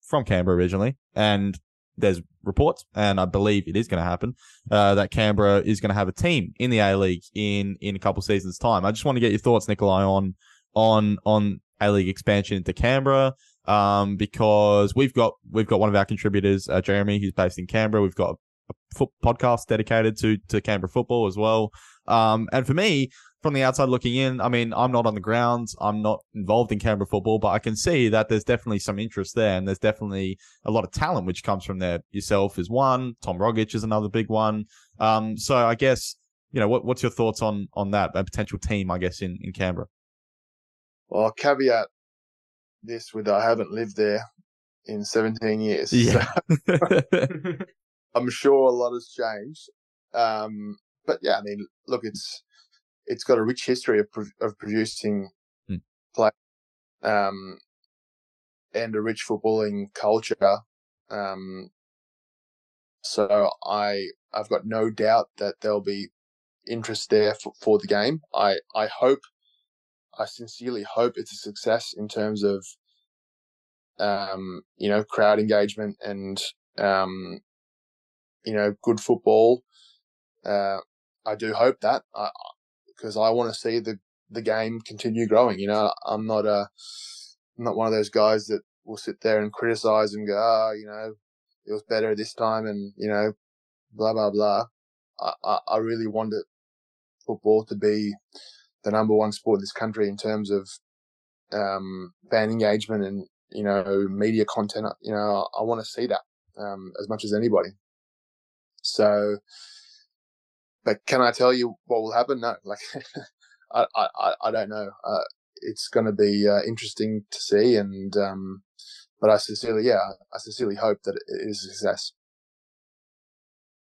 from Canberra originally, and there's reports, and I believe it is going to happen, uh, that Canberra is going to have a team in the A League in in a couple seasons' time. I just want to get your thoughts, Nikolai, on on on A League expansion into Canberra. Um, because we've got we've got one of our contributors, uh, Jeremy, who's based in Canberra. We've got podcast dedicated to to Canberra football as well. Um, and for me, from the outside looking in, I mean, I'm not on the ground, I'm not involved in Canberra football, but I can see that there's definitely some interest there, and there's definitely a lot of talent which comes from there. Yourself is one, Tom Rogic is another big one. Um, so I guess you know, what, what's your thoughts on on that a potential team? I guess in in Canberra. Well, I'll caveat this with I haven't lived there in 17 years. Yeah. So I'm sure a lot has changed. Um, but yeah, I mean, look, it's it's got a rich history of of producing mm. play, um, and a rich footballing culture. Um, so I I've got no doubt that there'll be interest there for, for the game. I I hope, I sincerely hope it's a success in terms of, um, you know, crowd engagement and um, you know, good football. Uh, I do hope that because I, I want to see the, the game continue growing. You know, I'm not a, I'm not one of those guys that will sit there and criticize and go, oh, you know, it was better this time and, you know, blah, blah, blah. I, I, I really want it, football to be the number one sport in this country in terms of, um, fan engagement and, you know, media content. You know, I want to see that, um, as much as anybody. So, but can I tell you what will happen? No, like I, I, I don't know. Uh, it's going to be uh, interesting to see, and um, but I sincerely, yeah, I sincerely hope that it is a success.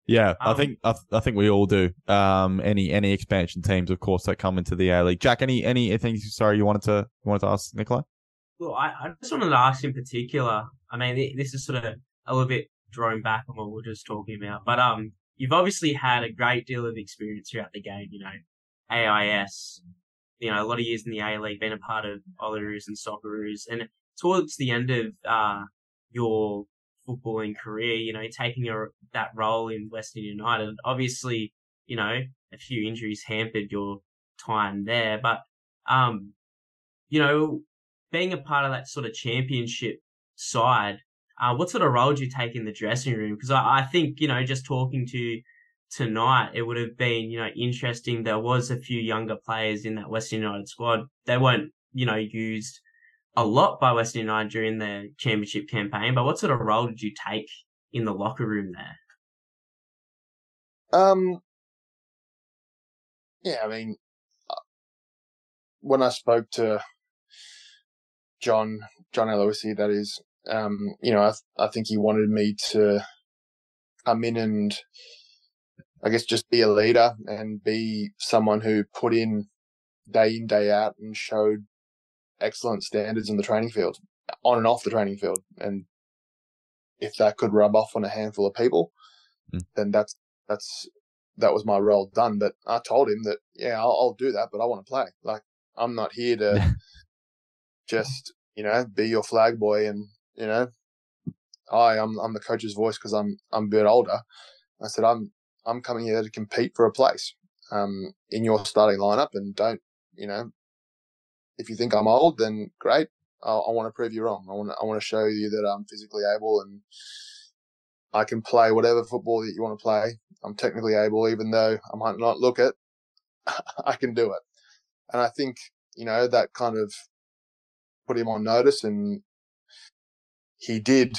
Yeah, um, I think I, th- I, think we all do. Um, any any expansion teams, of course, that come into the A League. Jack, any any anything? Sorry, you wanted to you wanted to ask Nikolai? Well, I, I just wanted to ask in particular. I mean, this is sort of a little bit drawing back on what we are just talking about. But um, you've obviously had a great deal of experience throughout the game. You know, AIS, you know, a lot of years in the A League, been a part of Olyroos and Socceroos, and towards the end of uh your footballing career, you know, taking that role in Western United, obviously, you know, a few injuries hampered your time there, but um, you know, being a part of that sort of championship side, uh, what sort of role do you take in the dressing room? Because I, I think, you know, just talking to tonight, it would have been, you know, interesting. There was a few younger players in that Western United squad. They weren't, you know, used a lot by Western United during their championship campaign, but what sort of role did you take in the locker room there? Um, yeah, I mean, uh, when I spoke to John John Aloisi, that is, um, you know, I I think he wanted me to come in and I guess just be a leader and be someone who put in day in day out and showed excellent standards in the training field, on and off the training field, and if that could rub off on a handful of people, mm. then that's that's that was my role done. But I told him that yeah, I'll, I'll do that, but I want to play. Like I'm not here to just you know be your flag boy and you know? Hi I'm I'm the coach's voice because I'm I'm a bit older. I said I'm I'm coming here to compete for a place um, in your starting lineup and don't you know if you think I'm old then great. I, I want to prove you wrong. I want I want to show you that I'm physically able and I can play whatever football that you want to play. I'm technically able even though I might not look it. I can do it. And I think you know that kind of put him on notice, and he did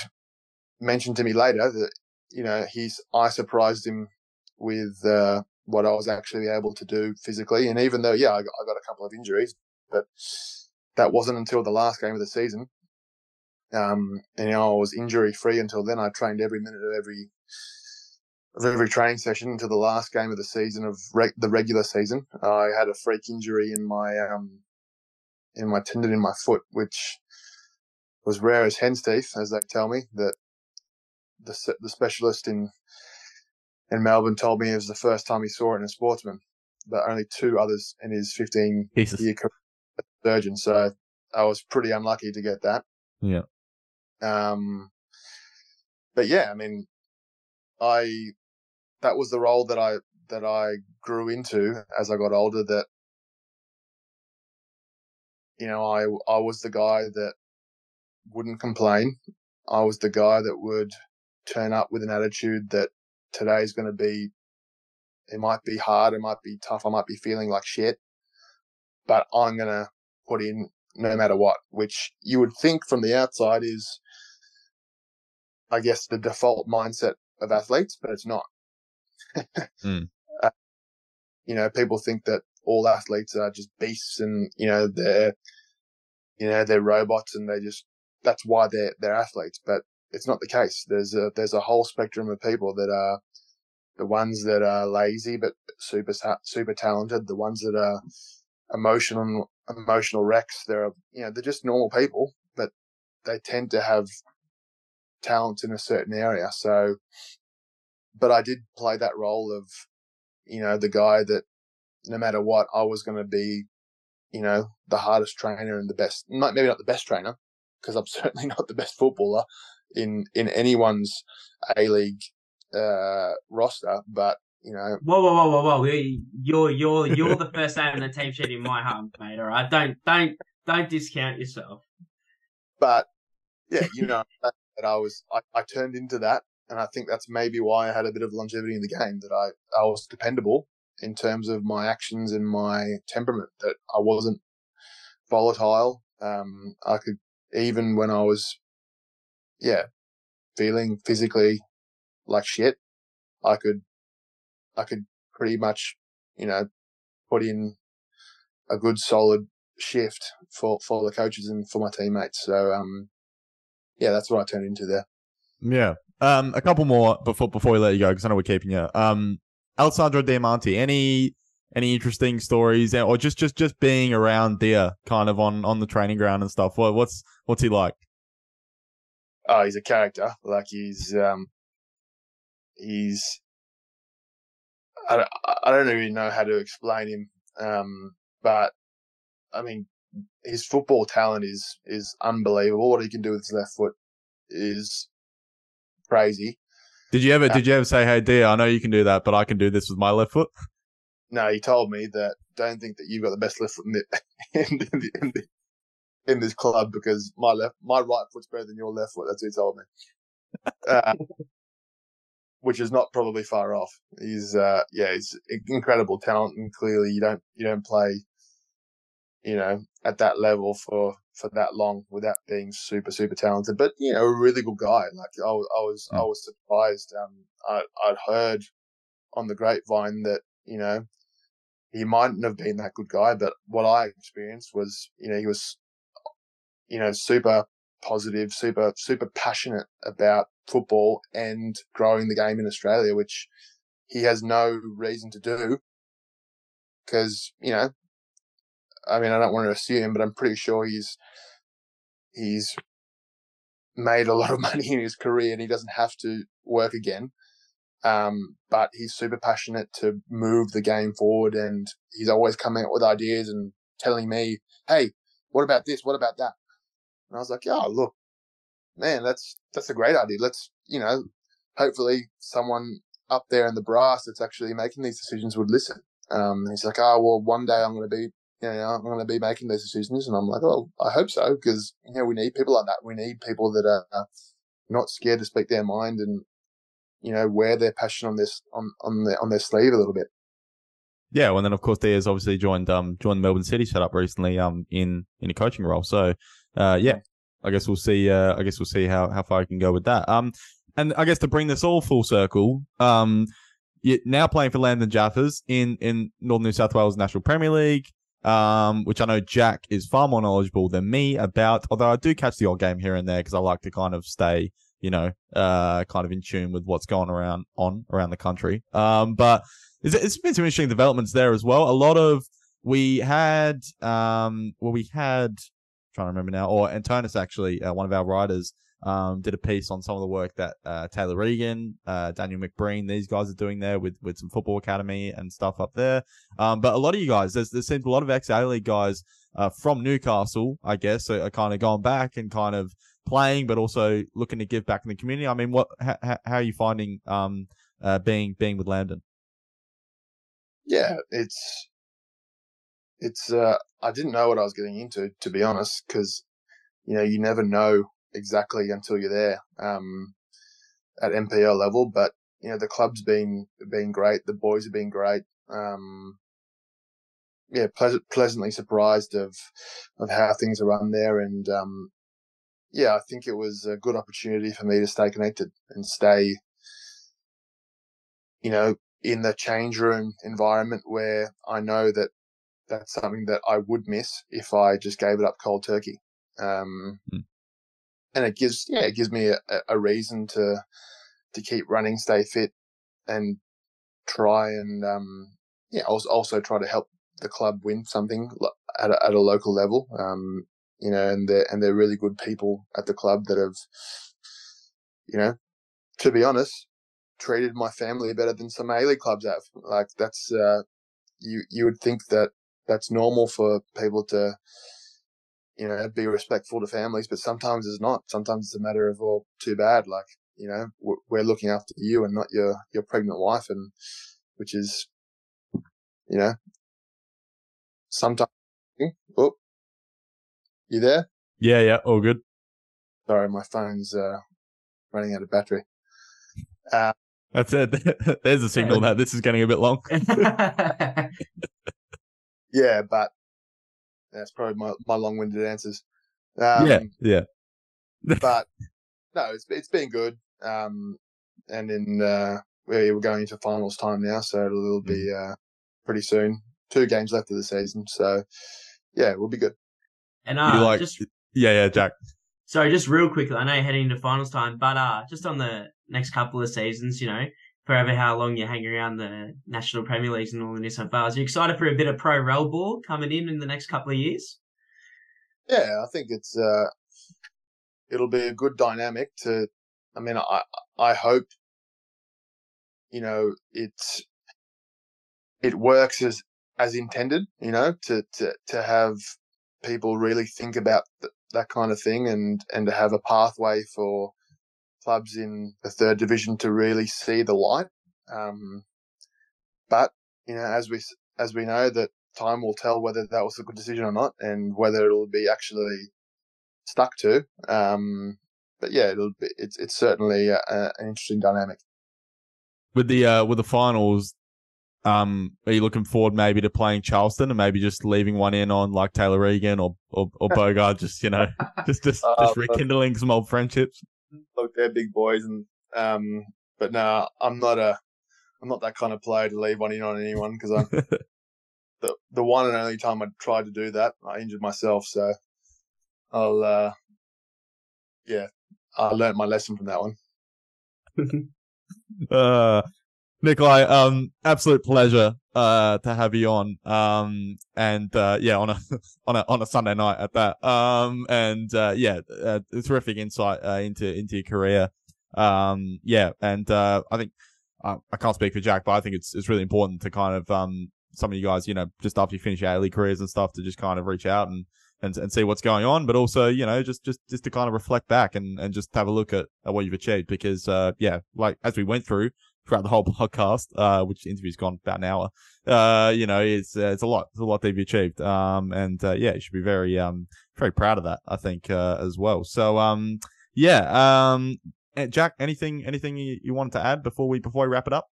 mention to me later that you know he's I surprised him with uh, what I was actually able to do physically, and even though yeah I got, I got a couple of injuries, but that wasn't until the last game of the season. Um, and you know, I was injury free until then. I trained every minute of every of every training session until the last game of the season of re- the regular season. I had a freak injury in my um, in my tendon in my foot, which was rare as hen's teeth, as they tell me. That the the specialist in in Melbourne told me it was the first time he saw it in a sportsman, but only two others in his 15 Jesus. year career surgeon. So I was pretty unlucky to get that. Yeah. Um, but yeah, I mean, I that was the role that I that I grew into as I got older. That you know, I I was the guy that wouldn't complain. I was the guy that would turn up with an attitude that today is going to be. It might be hard. It might be tough. I might be feeling like shit, but I'm going to put in no matter what. Which you would think from the outside is, I guess, the default mindset of athletes, but it's not. mm. uh, you know, people think that all athletes are just beasts and, you know, they're, you know, they're robots and they just, that's why they're, they're athletes. But it's not the case. There's a, there's a whole spectrum of people that are the ones that are lazy, but super, super talented, the ones that are emotional, emotional wrecks. They're, you know, they're just normal people, but they tend to have talent in a certain area. So, but I did play that role of, you know, the guy that no matter what, I was going to be, you know, the hardest trainer and the best, maybe not the best trainer, because I'm certainly not the best footballer in, in anyone's A League, uh, roster, but, you know. Whoa, whoa, whoa, whoa, whoa. You're, you're, you're the first name in the team sheet in my heart, mate. All right. Don't, don't, don't discount yourself. But yeah, you know, that, that I was, I, I turned into that. And I think that's maybe why I had a bit of longevity in the game that I, I was dependable in terms of my actions and my temperament that I wasn't volatile. Um, I could, even when I was, yeah, feeling physically like shit, I could, I could pretty much, you know, put in a good solid shift for, for the coaches and for my teammates. So, um, yeah, that's what I turned into there. Yeah. Um, a couple more before, before we let you go, because I know we're keeping you. Um, Alessandro Diamanti, any any interesting stories or just just just being around there kind of on on the training ground and stuff what, what's what's he like oh, he's a character. Like he's um, he's I don't, I don't even know how to explain him. Um, but I mean, his football talent is is unbelievable. What he can do with his left foot is crazy. Did you ever uh, did you ever say, "Hey, dear, I know you can do that, but I can do this with my left foot"? No, he told me that don't think that you've got the best left foot in, the, in, the, in, the, in this club because my left my right foot's better than your left foot. That's what he told me. Uh, which is not probably far off. He's uh, yeah, he's incredible talent, and clearly you don't you don't play, you know, at that level for for that long without being super super talented. But you know, a really good guy. Like I, was I was, I was surprised. Um, I I'd heard on the grapevine that you know he mightn't have been that good guy, but what I experienced was you know he was you know super positive, super super passionate about football and growing the game in Australia, which he has no reason to do. Because you know, I mean, I don't want to assume, but I'm pretty sure he's he's made a lot of money in his career and he doesn't have to work again. Um, but he's super passionate to move the game forward and he's always coming up with ideas and telling me, Hey, what about this? What about that? And I was like, oh, look, man, that's that's a great idea. Let's you know, hopefully someone up there in the brass that's actually making these decisions would listen. Um, he's like, oh well, one day I'm going to be, you know, I'm going to be making these decisions, and I'm like, oh, I hope so, because you know we need people like that. We need people that are not scared to speak their mind and you know wear their passion on this on on their on their sleeve a little bit. Yeah, well, and then of course Diaz obviously joined um joined Melbourne City setup recently um in in a coaching role. So uh yeah, I guess we'll see. Uh, I guess we'll see how how far I can go with that. Um, and I guess to bring this all full circle, um, you're now playing for Lambton Jaffas in in Northern New South Wales National Premier League. Um, which I know Jack is far more knowledgeable than me about. Although I do catch the odd game here and there because I like to kind of stay, you know, uh, kind of in tune with what's going around on around the country. Um, but it's, it's been some interesting developments there as well. A lot of we had, um, well, we had trying to remember now. Or Antonis actually, uh, one of our writers, um, did a piece on some of the work that uh, Taylor Regan, uh, Daniel McBreen, these guys are doing there with with some football academy and stuff up there. Um, but a lot of you guys, there's there seems a lot of ex A League guys uh, from Newcastle, I guess, are, are kind of going back and kind of playing, but also looking to give back in the community. I mean, what how, are you finding um, uh, being being with Lambton? Yeah, it's it's uh, I didn't know what I was getting into, to be honest, because you know you never know exactly until you're there um, at NPL level. But you know the club's been been great, the boys have been great. Um, yeah, pleasant, pleasantly surprised of of how things are run there, and um, yeah, I think it was a good opportunity for me to stay connected and stay, you know, in the change room environment where I know that that's something that I would miss if I just gave it up cold turkey. Um, mm. and it gives, yeah, it gives me a, a, reason to, to keep running, stay fit and try and, um, yeah, also, also try to help the club win something at a, at a local level. Um, you know, and they're, and they're really good people at the club that have, you know, to be honest, treated my family better than some A League clubs have. Like that's, uh, you, you would think that that's normal for people to, you know, be respectful to families, but sometimes it's not. Sometimes it's a matter of, well, too bad. Like, you know, we're looking after you and not your, your pregnant wife. And which is, you know, sometimes, oh, you there? Yeah. Yeah. All good. Sorry. My phone's, uh, running out of battery. Uh, that's it. There's a signal that this is getting a bit long. yeah, but that's probably my, my long winded answers. Um, yeah, yeah. but no, it's it's been good. Um, and in uh, we're going into finals time now, so it'll, be mm. uh, pretty soon. Two games left of the season, so yeah, we'll be good. And uh, like, just yeah, yeah, Jack. Sorry, just real quickly. I know you're heading into finals time, but uh, just on the next couple of seasons, you know, forever how long you're hanging around the National Premier Leagues and all the New South Wales. Are you excited for a bit of pro rel ball coming in in the next couple of years? Yeah, I think it's uh, it'll be a good dynamic to. I mean, I I hope you know it's it works as as intended. You know, to to to have people really think about th- that kind of thing and and to have a pathway for clubs in the third division to really see the light. Um, but you know, as we as we know, that time will tell whether that was a good decision or not, and whether it'll be actually stuck to. Um, but yeah, it'll be, it's it's certainly a, a, an interesting dynamic. With the uh, with the finals, um, are you looking forward maybe to playing Charlestown and maybe just leaving one in on like Taylor Regan or or, or Boogaard, just you know, just just Uh, just rekindling some old friendships? Look, they're big boys, and um, but no, I'm not a, I'm not that kind of player to leave one in on anyone because I'm the the one and only time I tried to do that, I injured myself. So I'll, uh, yeah, I learned my lesson from that one. uh Nikolai, um, absolute pleasure uh to have you on. Um, and uh, yeah, on a on a on a Sunday night at that. Um, and uh, yeah, uh, terrific insight uh, into into your career. Um, yeah, and uh, I think uh, I can't speak for Jack, but I think it's it's really important to kind of um some of you guys, you know, just after you finish your A-League careers and stuff, to just kind of reach out and and and see what's going on, but also you know just just just to kind of reflect back and and just have a look at, at what you've achieved because uh yeah, like as we went through throughout the whole podcast, uh, which interview's gone about an hour. Uh, you know, it's uh, it's a lot, it's a lot that you've achieved. Um, and uh, yeah, you should be very um very proud of that. I think uh, as well. So um, yeah, um, eh, Jack, anything anything you, you wanted to add before we before we wrap it up?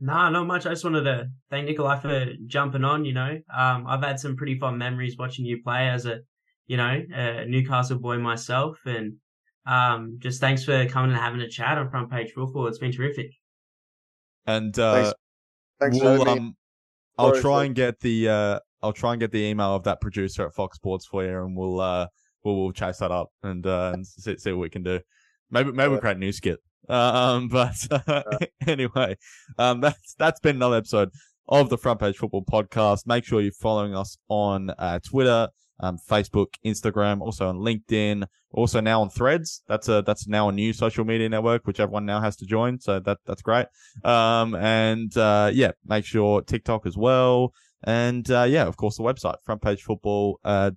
Nah, not much. I just wanted to thank Nikolai for jumping on. You know, um, I've had some pretty fun memories watching you play as a, you know, a Newcastle boy myself, and um, just thanks for coming and having a chat on Front Page Football. It's been terrific. And uh, Thanks. Thanks we'll, um, I'll try and get the uh, I'll try and get the email of that producer at Fox Sports for you, and we'll uh, we'll, we'll chase that up and uh, and see, see what we can do. Maybe maybe we'll create a new skit. Um, but uh, anyway, um, that's that's been another episode of the Front Page Football Podcast. Make sure you're following us on uh, Twitter, um, Facebook, Instagram, also on LinkedIn, also now on Threads. That's a that's now a new social media network which everyone now has to join. So that that's great. Um, and uh, yeah, make sure TikTok as well. And uh, yeah, of course, the website frontpagefootball uh.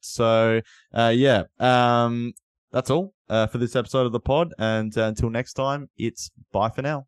So uh, yeah, um, that's all uh, for this episode of the pod. And uh, until next time, it's bye for now.